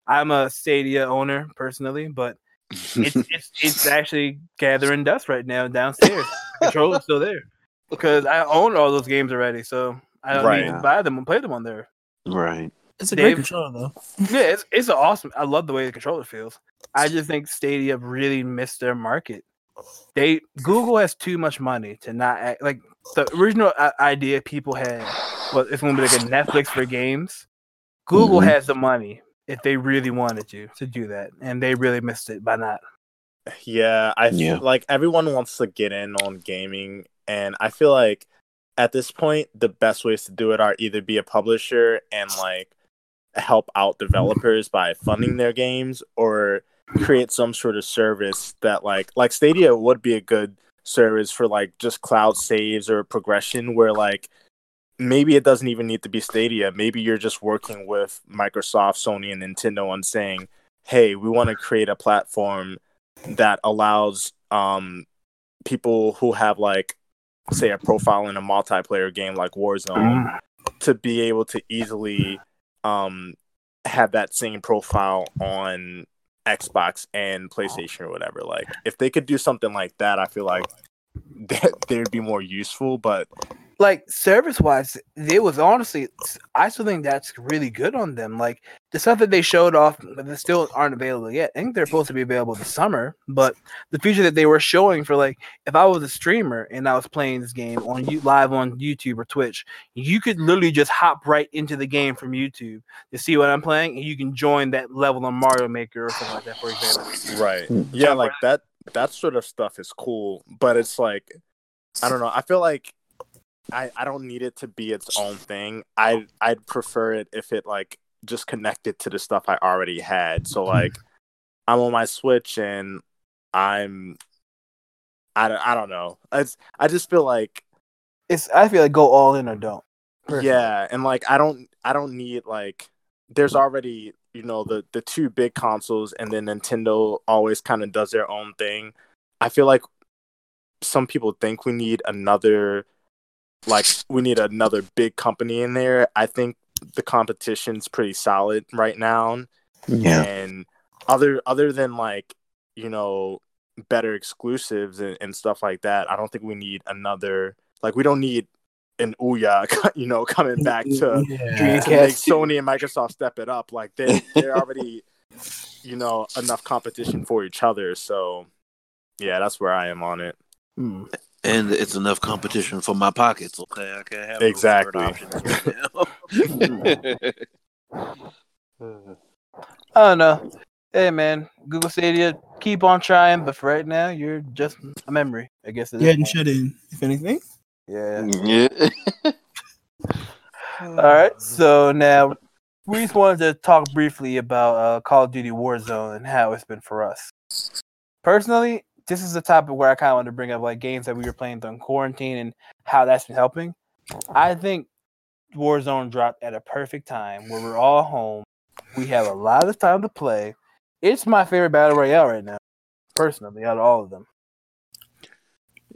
I'm a Stadia owner personally, but it's it's, it's actually gathering dust right now downstairs. The controller's still there because I own all those games already, so I don't need to buy them and play them on there. right. It's a Dave? great controller though. Yeah, it's it's awesome. I love the way the controller feels. I just think Stadia really missed their market. They Google has too much money to not act like the original idea people had was it's going to be like a Netflix for games. Google Mhm. has the money if they really wanted to to do that, and they really missed it by not. Yeah, I f- Yeah. like everyone wants to get in on gaming, and I feel like at this point the best ways to do it are either be a publisher and like help out developers by funding their games, or create some sort of service that like like Stadia would be a good service for like just cloud saves or progression where like maybe it doesn't even need to be Stadia. Maybe you're just working with Microsoft, Sony, and Nintendo on saying, "Hey, we want to create a platform that allows um people who have like say a profile in a multiplayer game like Warzone to be able to easily um have that same profile on Xbox and PlayStation or whatever. Like if they could do something like that, I feel like that they'd be more useful. But like service wise, it was honestly, I still think that's really good on them. Like the stuff that they showed off, but they still aren't available yet. I think they're supposed to be available this summer, but the feature that they were showing for like, if I was a streamer and I was playing this game on you live on YouTube or Twitch, you could literally just hop right into the game from YouTube to see what I'm playing, and you can join that level on Mario Maker or something like that, for example. right, Hmm. yeah, like that that sort of stuff is cool. But it's like I don't know. I feel like I I don't need it to be its own thing. I I'd prefer it if it like just connected to the stuff I already had. So mm-hmm. like I'm on my Switch and I'm I don't, I don't know. It's I just feel like It's I feel like go all in or don't. personally. yeah, and like I don't I don't need like there's already you know the the two big consoles and then Nintendo always kind of does their own thing. I feel like some people think we need another like we need another big company in there. I think the competition's pretty solid right now Yeah. and other other than like you know better exclusives and, and stuff like that i don't think we need another like we don't need an ouya you know coming back to, Yeah. to make sony and microsoft step it up like they they're already you know enough competition for each other so yeah that's where i am on it Hmm. And it's enough competition for my pockets. Okay, I can't have Exactly. no third options right now. I don't know. Hey man, Google Stadia, keep on trying, but for right now, you're just a memory. I guess. at this Yeah, and shut in. If anything, Yeah. yeah. All right. So now we just wanted to talk briefly about uh, Call of Duty Warzone and how it's been for us. Personally, this is a topic where I kind of want to bring up like games that we were playing during quarantine and how that's been helping. I think Warzone dropped at a perfect time where we're all home. We have a lot of time to play. It's my favorite battle royale right now, personally, out of all of them.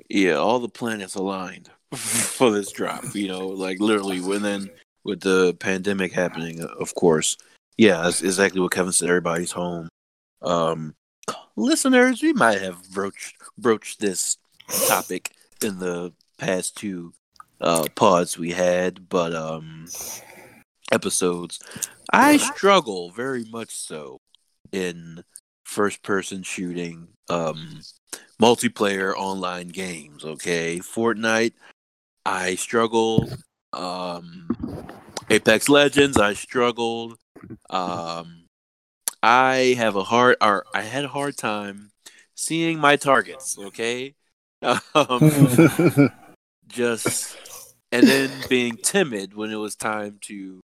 Yeah, all the planets aligned for this drop. You know, like literally, and then with the pandemic happening, of course. Yeah, that's exactly what Kevin said. Everybody's home. Um, listeners, we might have broached broached this topic in the past two uh, pods we had, but um, episodes. I struggle very much so in first person shooting um multiplayer online games okay fortnite i struggle um apex legends i struggled um i have a hard or i had a hard time seeing my targets okay um just and then being timid when it was time to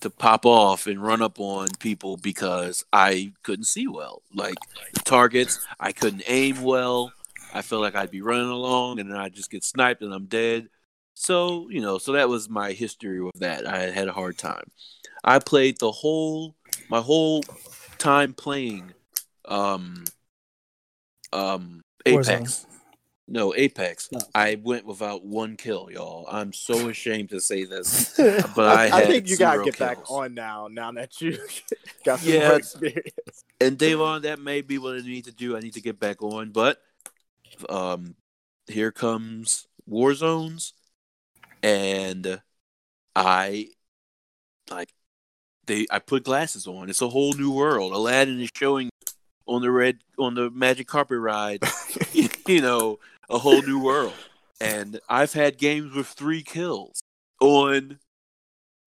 to pop off and run up on people because I couldn't see well. Like targets, I couldn't aim well. I felt like I'd be running along and then I'd just get sniped and I'm dead. So, you know, so that was my history with that. I had a hard time. I played the whole my whole time playing um um Apex. Warzone. No, Apex. No. I went without one kill, y'all. I'm so ashamed to say this, but I, I, had think you gotta get back on now. Now that you got some Yeah. more experience. And Davon, that may be what I need to do. I need to get back on, but um, here comes War Zones, and I like they. I put glasses on. It's a whole new world. Aladdin is showing on the red on the magic carpet ride. you know, a whole new world. And I've had games with three kills on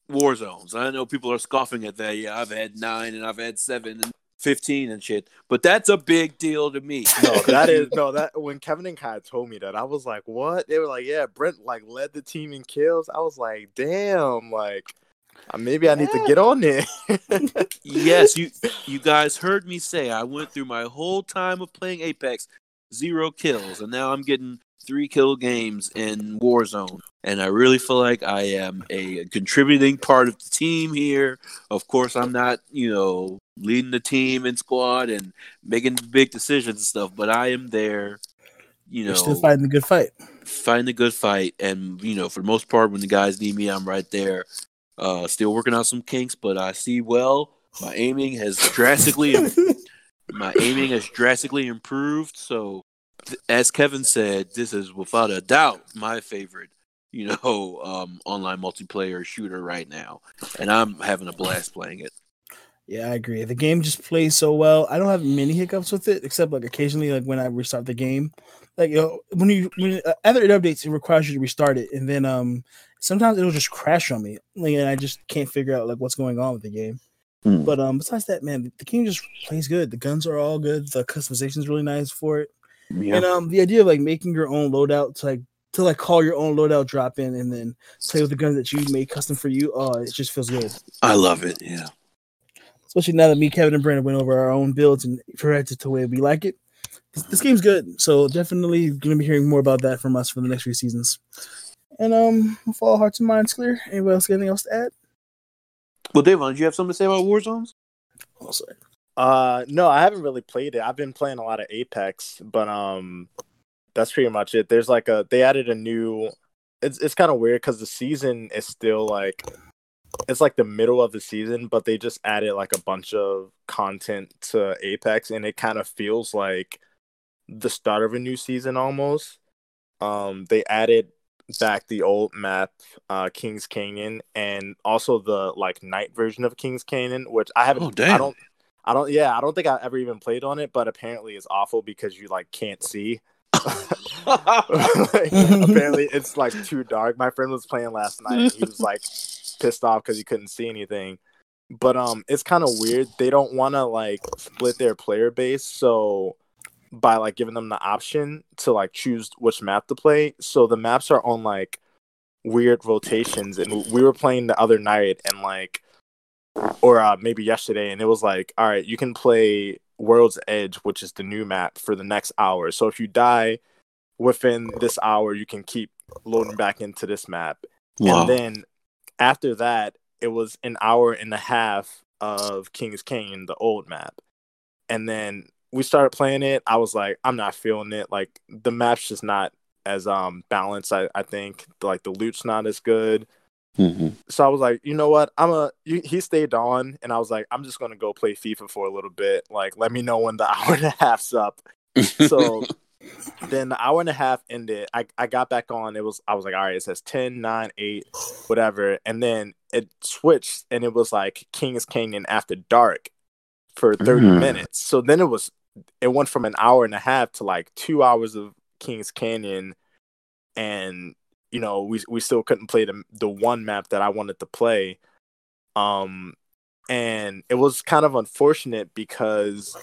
war zones. I know people are scoffing at that. Yeah, I've had nine and I've had seven and fifteen and shit. But that's a big deal to me. No, that is no. That when Kevin and Kai told me that, I was like, "What?" They were like, "Yeah, Brent like led the team in kills." I was like, "Damn!" Like, Uh, maybe I need to get on there. yes, you you guys heard me say I went through my whole time of playing Apex, zero kills, and now I'm getting three kill games in Warzone. And I really feel like I am a contributing part of the team here. Of course, I'm not, you know, leading the team and squad and making big decisions and stuff, but I am there, you know, You're still fighting the good fight. fighting a good fight. And, you know, for the most part, when the guys need me, I'm right there. Uh, still working out some kinks, but I see well. My aiming has drastically my aiming has drastically improved. So, th- as Kevin said, this is without a doubt my favorite, you know, um, online multiplayer shooter right now, and I'm having a blast playing it. Yeah, I agree. The game just plays so well. I don't have many hiccups with it, except like occasionally, like when I restart the game, like you know, when you when uh, after it updates, it requires you to restart it, and then um sometimes it'll just crash on me, like, and I just can't figure out like what's going on with the game. Hmm. But um, besides that, man, the game just plays good. The guns are all good. The customization is really nice for it, Yeah, and um, the idea of like making your own loadout to like to like call your own loadout drop in and then play with the guns that you made custom for you. Oh, it just feels good. I love it. Yeah, especially now that me, Kevin, and Brandon went over our own builds and corrected to the way we like it. This, this game's good, so definitely going to be hearing more about that from us for the next few seasons. And um, with all hearts and minds clear, anybody else got anything else to add? well, Davon, did you have something to say about Warzones? Oh, sorry. Uh, no, I haven't really played it. I've been playing a lot of Apex, but um, that's pretty much it. There's like a they added a new. It's it's kind of weird because the season is still like, it's like the middle of the season, but they just added like a bunch of content to Apex, and it kind of feels like the start of a new season almost. Um, they added back the old map, uh, Kings Canyon, and also the like night version of Kings Canyon, which I haven't. Oh, damn. I don't. I don't. Yeah, I don't think I ever even played on it, but apparently it's awful because you like can't see. Like, apparently it's like too dark. My friend was playing last night. And he was like pissed off because he couldn't see anything. But um, it's kind of weird. They don't want to like split their player base, so by like giving them the option to like choose which map to play. So the maps are on like weird rotations, and we were playing the other night, and like or uh, maybe yesterday, and it was like, all right, you can play World's Edge, which is the new map for the next hour. So if you die within this hour, you can keep loading back into this map. Wow. And then after that, it was an hour and a half of King's Canyon, the old map. And then we started playing it. I was like, I'm not feeling it. Like the map's just not as um balanced. I, I think like the loot's not as good. hmm So I was like, you know what? I'm a. You, he stayed on, and I was like, I'm just gonna go play FIFA for a little bit. Like, let me know when the hour and a half's up. So then the hour and a half ended. I, I got back on. It was I was like, all right, it says 10, 9, 8, whatever. And then it switched and it was like King's Canyon after dark for 30 Mm. minutes. So then it was it went from an hour and a half to like two hours of King's Canyon and you know, we we still couldn't play the the one map that I wanted to play. Um and it was kind of unfortunate because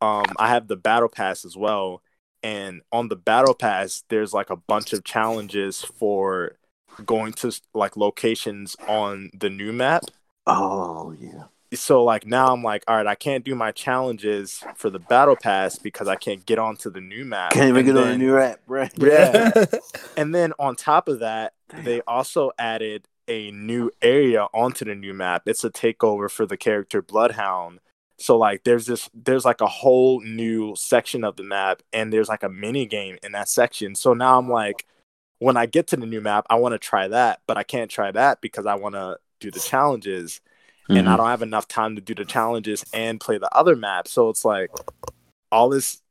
um I have the battle pass as well and on the battle pass there's like a bunch of challenges for going to like locations on the new map oh yeah. So like now i'm like all right i can't do my challenges for the battle pass because i can't get onto the new map. Can't even And get on a then- new app, right? yeah. And then on top of that they also added a new area onto the new map. It's a takeover for the character bloodhound. So like there's this there's like a whole new section of the map and there's like a mini game in that section. So now i'm like when i get to the new map i want to try that but i can't try that because i want to do the challenges and I Mhm. don't have enough time to do the challenges and play the other map. So it's like all this.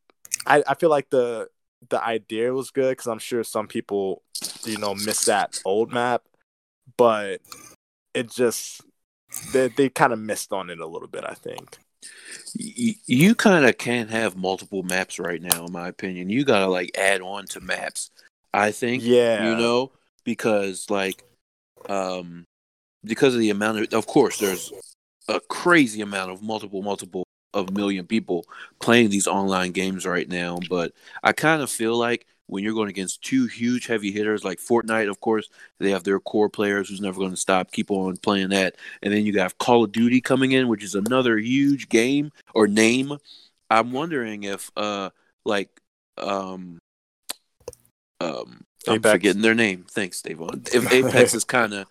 I, I feel like the the idea was good because I'm sure some people, you know, miss that old map, but it just they they kind of missed on it a little bit. I think. Y- you kind of can't have multiple maps right now, in my opinion. You gotta like add on to maps. I think. Yeah. You know, because like, um, because of the amount of, of course, there's a crazy amount of multiple, multiple of million people playing these online games right now. But I kind of feel like when you're going against two huge heavy hitters like Fortnite, of course, they have their core players who's never going to stop, keep on playing that. And then you have Call of Duty coming in, which is another huge game or name. I'm wondering if, uh, like, um, um, I'm forgetting their name. Thanks, Davon. If Apex is kind of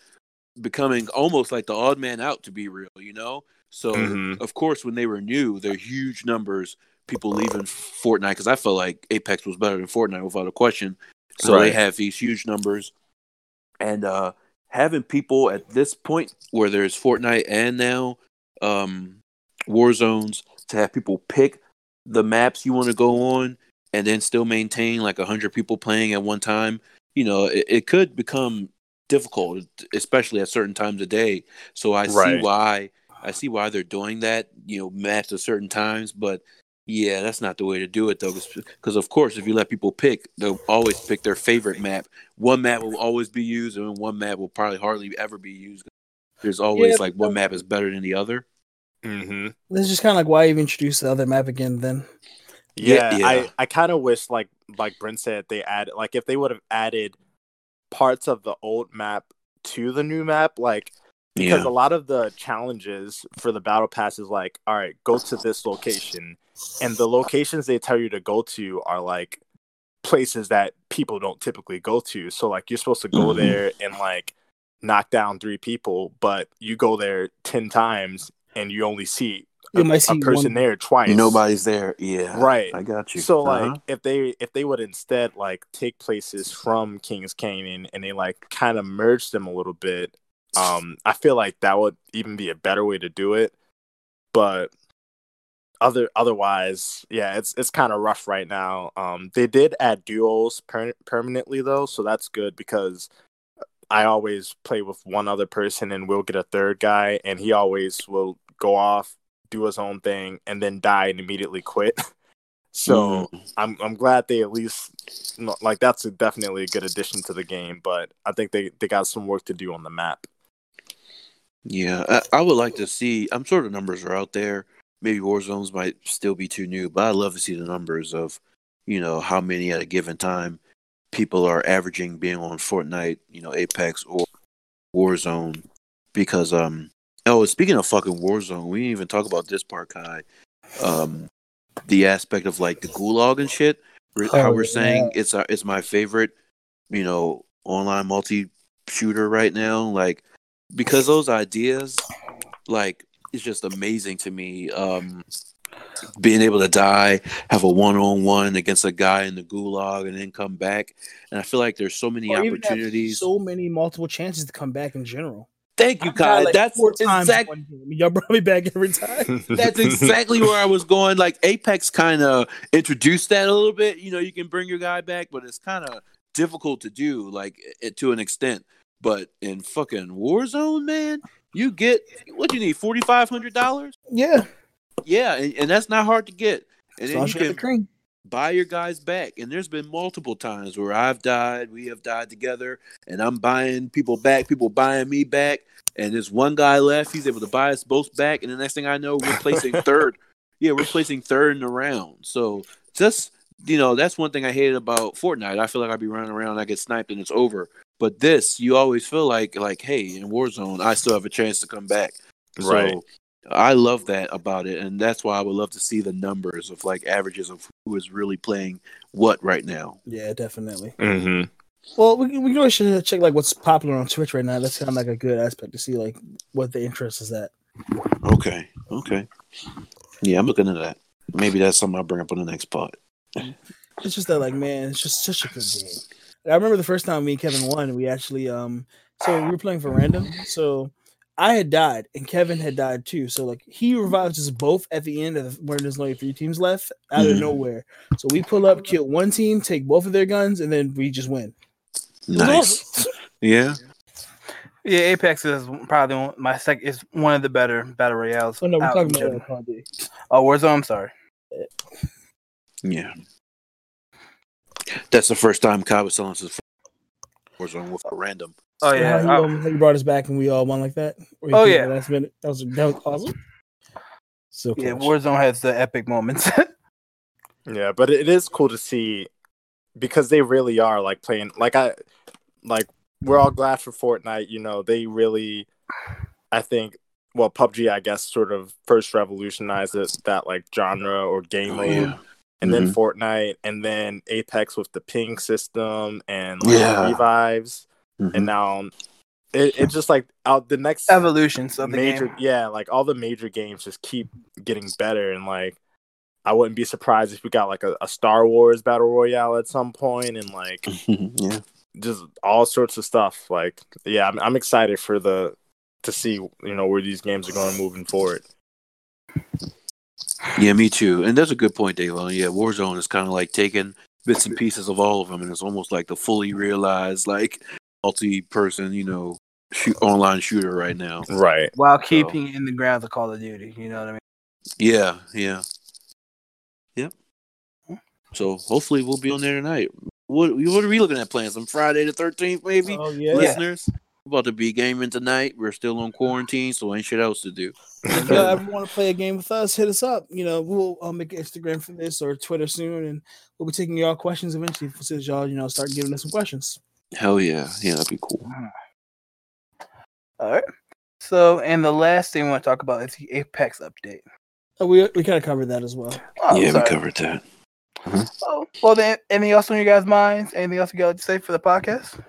becoming almost like the odd man out, to be real, you know. So Mhm. of course, when they were new, they're huge numbers. People leaving Fortnite because I felt like Apex was better than Fortnite without a question. So they have these huge numbers, and uh, having people at this point where there's Fortnite and now um, Warzones to have people pick the maps you want to go on and then still maintain like 100 people playing at one time you know it, it could become difficult especially at certain times of day so i Right. see why i see why they're doing that you know maps at certain times but yeah that's not the way to do it though because of course if you let people pick they'll always pick their favorite map one map will always be used and one map will probably hardly ever be used there's always like one map is better than the other Mm-hmm. This is just kind of like why even introduce the other map again then. Yeah, Yeah, yeah. I, I kind of wish like like Brent said they added like if they would have added parts of the old map to the new map like because yeah. a lot of the challenges for the battle pass is like all right go to this location. And the locations they tell you to go to are like places that people don't typically go to. So like you're supposed to go Mhm. there and like knock down three people but you go there 10 times and you only see a, You might see a person one- there twice nobody's there yeah Right. i got you so Uh-huh. like if they if they would instead like take places from King's Canyon and they like kind of merge them a little bit, um, I feel like that would even be a better way to do it. But other otherwise, yeah, it's it's kind of rough right now. Um, they did add duos per- permanently though, so that's good because I always play with one other person and we'll get a third guy, and he always will go off, do his own thing, and then die and immediately quit. So Mm. I'm I'm glad they at least like that's a, definitely a good addition to the game, but I think they they got some work to do on the map. Yeah, I, I would like to see. I'm sure the numbers are out there. Maybe Warzones might still be too new, but I'd love to see the numbers of, you know, how many at a given time people are averaging being on Fortnite, you know, Apex or Warzone, because um, Oh, speaking of fucking Warzone, we didn't even talk about this part, Kai. Um, the aspect of like the gulag and shit. How Oh, we're yeah. saying it's our, it's my favorite, you know, online multi shooter right now. Like because those ideas, like, it's just amazing to me. Um, being able to die, have a one on one against a guy in the gulag, and then come back. And I feel like there's so many Or opportunities. so many multiple chances to come back in general. Thank you, I've died, Kai. like, That's four times in exact. one game. Y'all brought me back every time. That's exactly where I was going. Like Apex kind of introduced that a little bit. You know, you can bring your guy back, but it's kind of difficult to do, like it, to an extent. But in fucking Warzone, man, you get what you need forty five hundred dollars. yeah, Yeah, and, and that's not hard to get. And as then you as the can cream. Buy your guys back. And there's been multiple times where I've died, we have died together, and I'm buying people back, people buying me back. And there's one guy left, he's able to buy us both back. And the next thing I know, we're placing third. Yeah, we're placing third in the round. So just you know, that's one thing I hated about Fortnite. I feel like I'd be running around, I get sniped, and it's over. But this, you always feel like like, hey, in Warzone, I still have a chance to come back. Right. So I love that about it, and that's why I would love to see the numbers of like averages of who is really playing what right now. Yeah, definitely. hmm Well, we we really should check like what's popular on Twitch right now. That's kind of like a good aspect to see like what the interest is at. Okay, okay, yeah, I'm looking at that. Maybe that's something I'll bring up on the next pod. It's just that like man, it's just such a good game. I remember the first time me and Kevin won. We actually um, so we were playing for random. So I had died and Kevin had died too. So like he revives us both at the end of the, when there's only three teams left out of nowhere. So we pull up, kill one team, take both of their guns, and then we just win. Nice, yeah. Yeah, Apex is probably one, my second. Is one of the better battle royales. Oh no, we're talking about general. Call of Duty. Oh, Warzone. I'm sorry. Yeah. That's the first time Kai was telling us his Warzone with a random. Oh yeah. how you, I- um, how you brought us back and we all won like that. Oh, yeah. that last minute. That was that was awesome. So yeah. Warzone has the epic moments. Yeah, but it is cool to see because they really are like playing like I like we're all glad for Fortnite, you know, they really I think well PUBG I guess sort of first revolutionized it, that like genre or game Oh, mode yeah. and then Mhm. Fortnite and then Apex with the ping system and like Yeah. revives Mhm. and now it, it's just like out the next Evolutions of the major game. yeah like all the major games just keep getting better and like i wouldn't be surprised if we got like a, a star wars battle royale at some point and like yeah. just all sorts of stuff like yeah i'm, I'm excited for the to see you know where these games are going moving forward Yeah, me too. And that's a good point, Davon. Yeah, Warzone is kind of like taking bits and pieces of all of them, and it's almost like the fully realized, like multi-person, you know, shoot, online shooter right now. right While keeping it in the grounds of Call of Duty. You know what I mean? Yeah, yeah, yep. Hmm. So hopefully we'll be on there tonight. What what are we looking at plans on Friday the thirteenth, maybe? Oh yeah. Listeners, we're about to be gaming tonight. We're still on quarantine, so ain't shit else to do. If y'all ever want to play a game with us, hit us up. You know, we'll make an Instagram for this or Twitter soon, and we'll be taking y'all questions eventually. Since y'all, you know, start giving us some questions. Hell yeah, yeah, that'd be cool. All right. So, and the last thing we want to talk about is the Apex update. Uh, we we kind of covered that as well. Oh, yeah, we covered that. Oh, well, then, anything else on your guys' minds? Anything else you got to say for the podcast?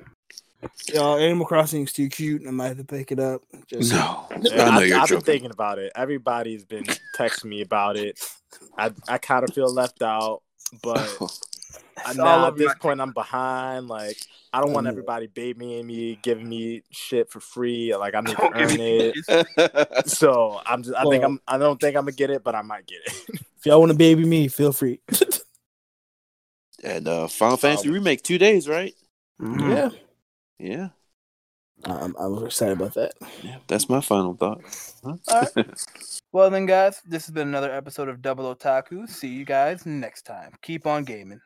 Y'all, Animal Crossing is too cute. I might have to pick it up. Just No, Yeah, I know I, you're have been thinking about it everybody's been texting me about it i, I kind of feel left out but I, It's now at this my point, I'm behind. Like, I don't want Mm. everybody babying me, giving me shit for free. Like, I need to Don't give earn me it. So I'm just. I think I'm. I don't think I'm gonna get it, but I might get it. if y'all want to baby me, feel free. and uh, Final Fantasy Um, remake two days, right? Mhm. yeah, Yeah, Um, I'm, I'm excited about that. yeah. That's my final thought. Huh? All right. Well, then, guys, this has been another episode of Double Otaku. See you guys next time. Keep on gaming.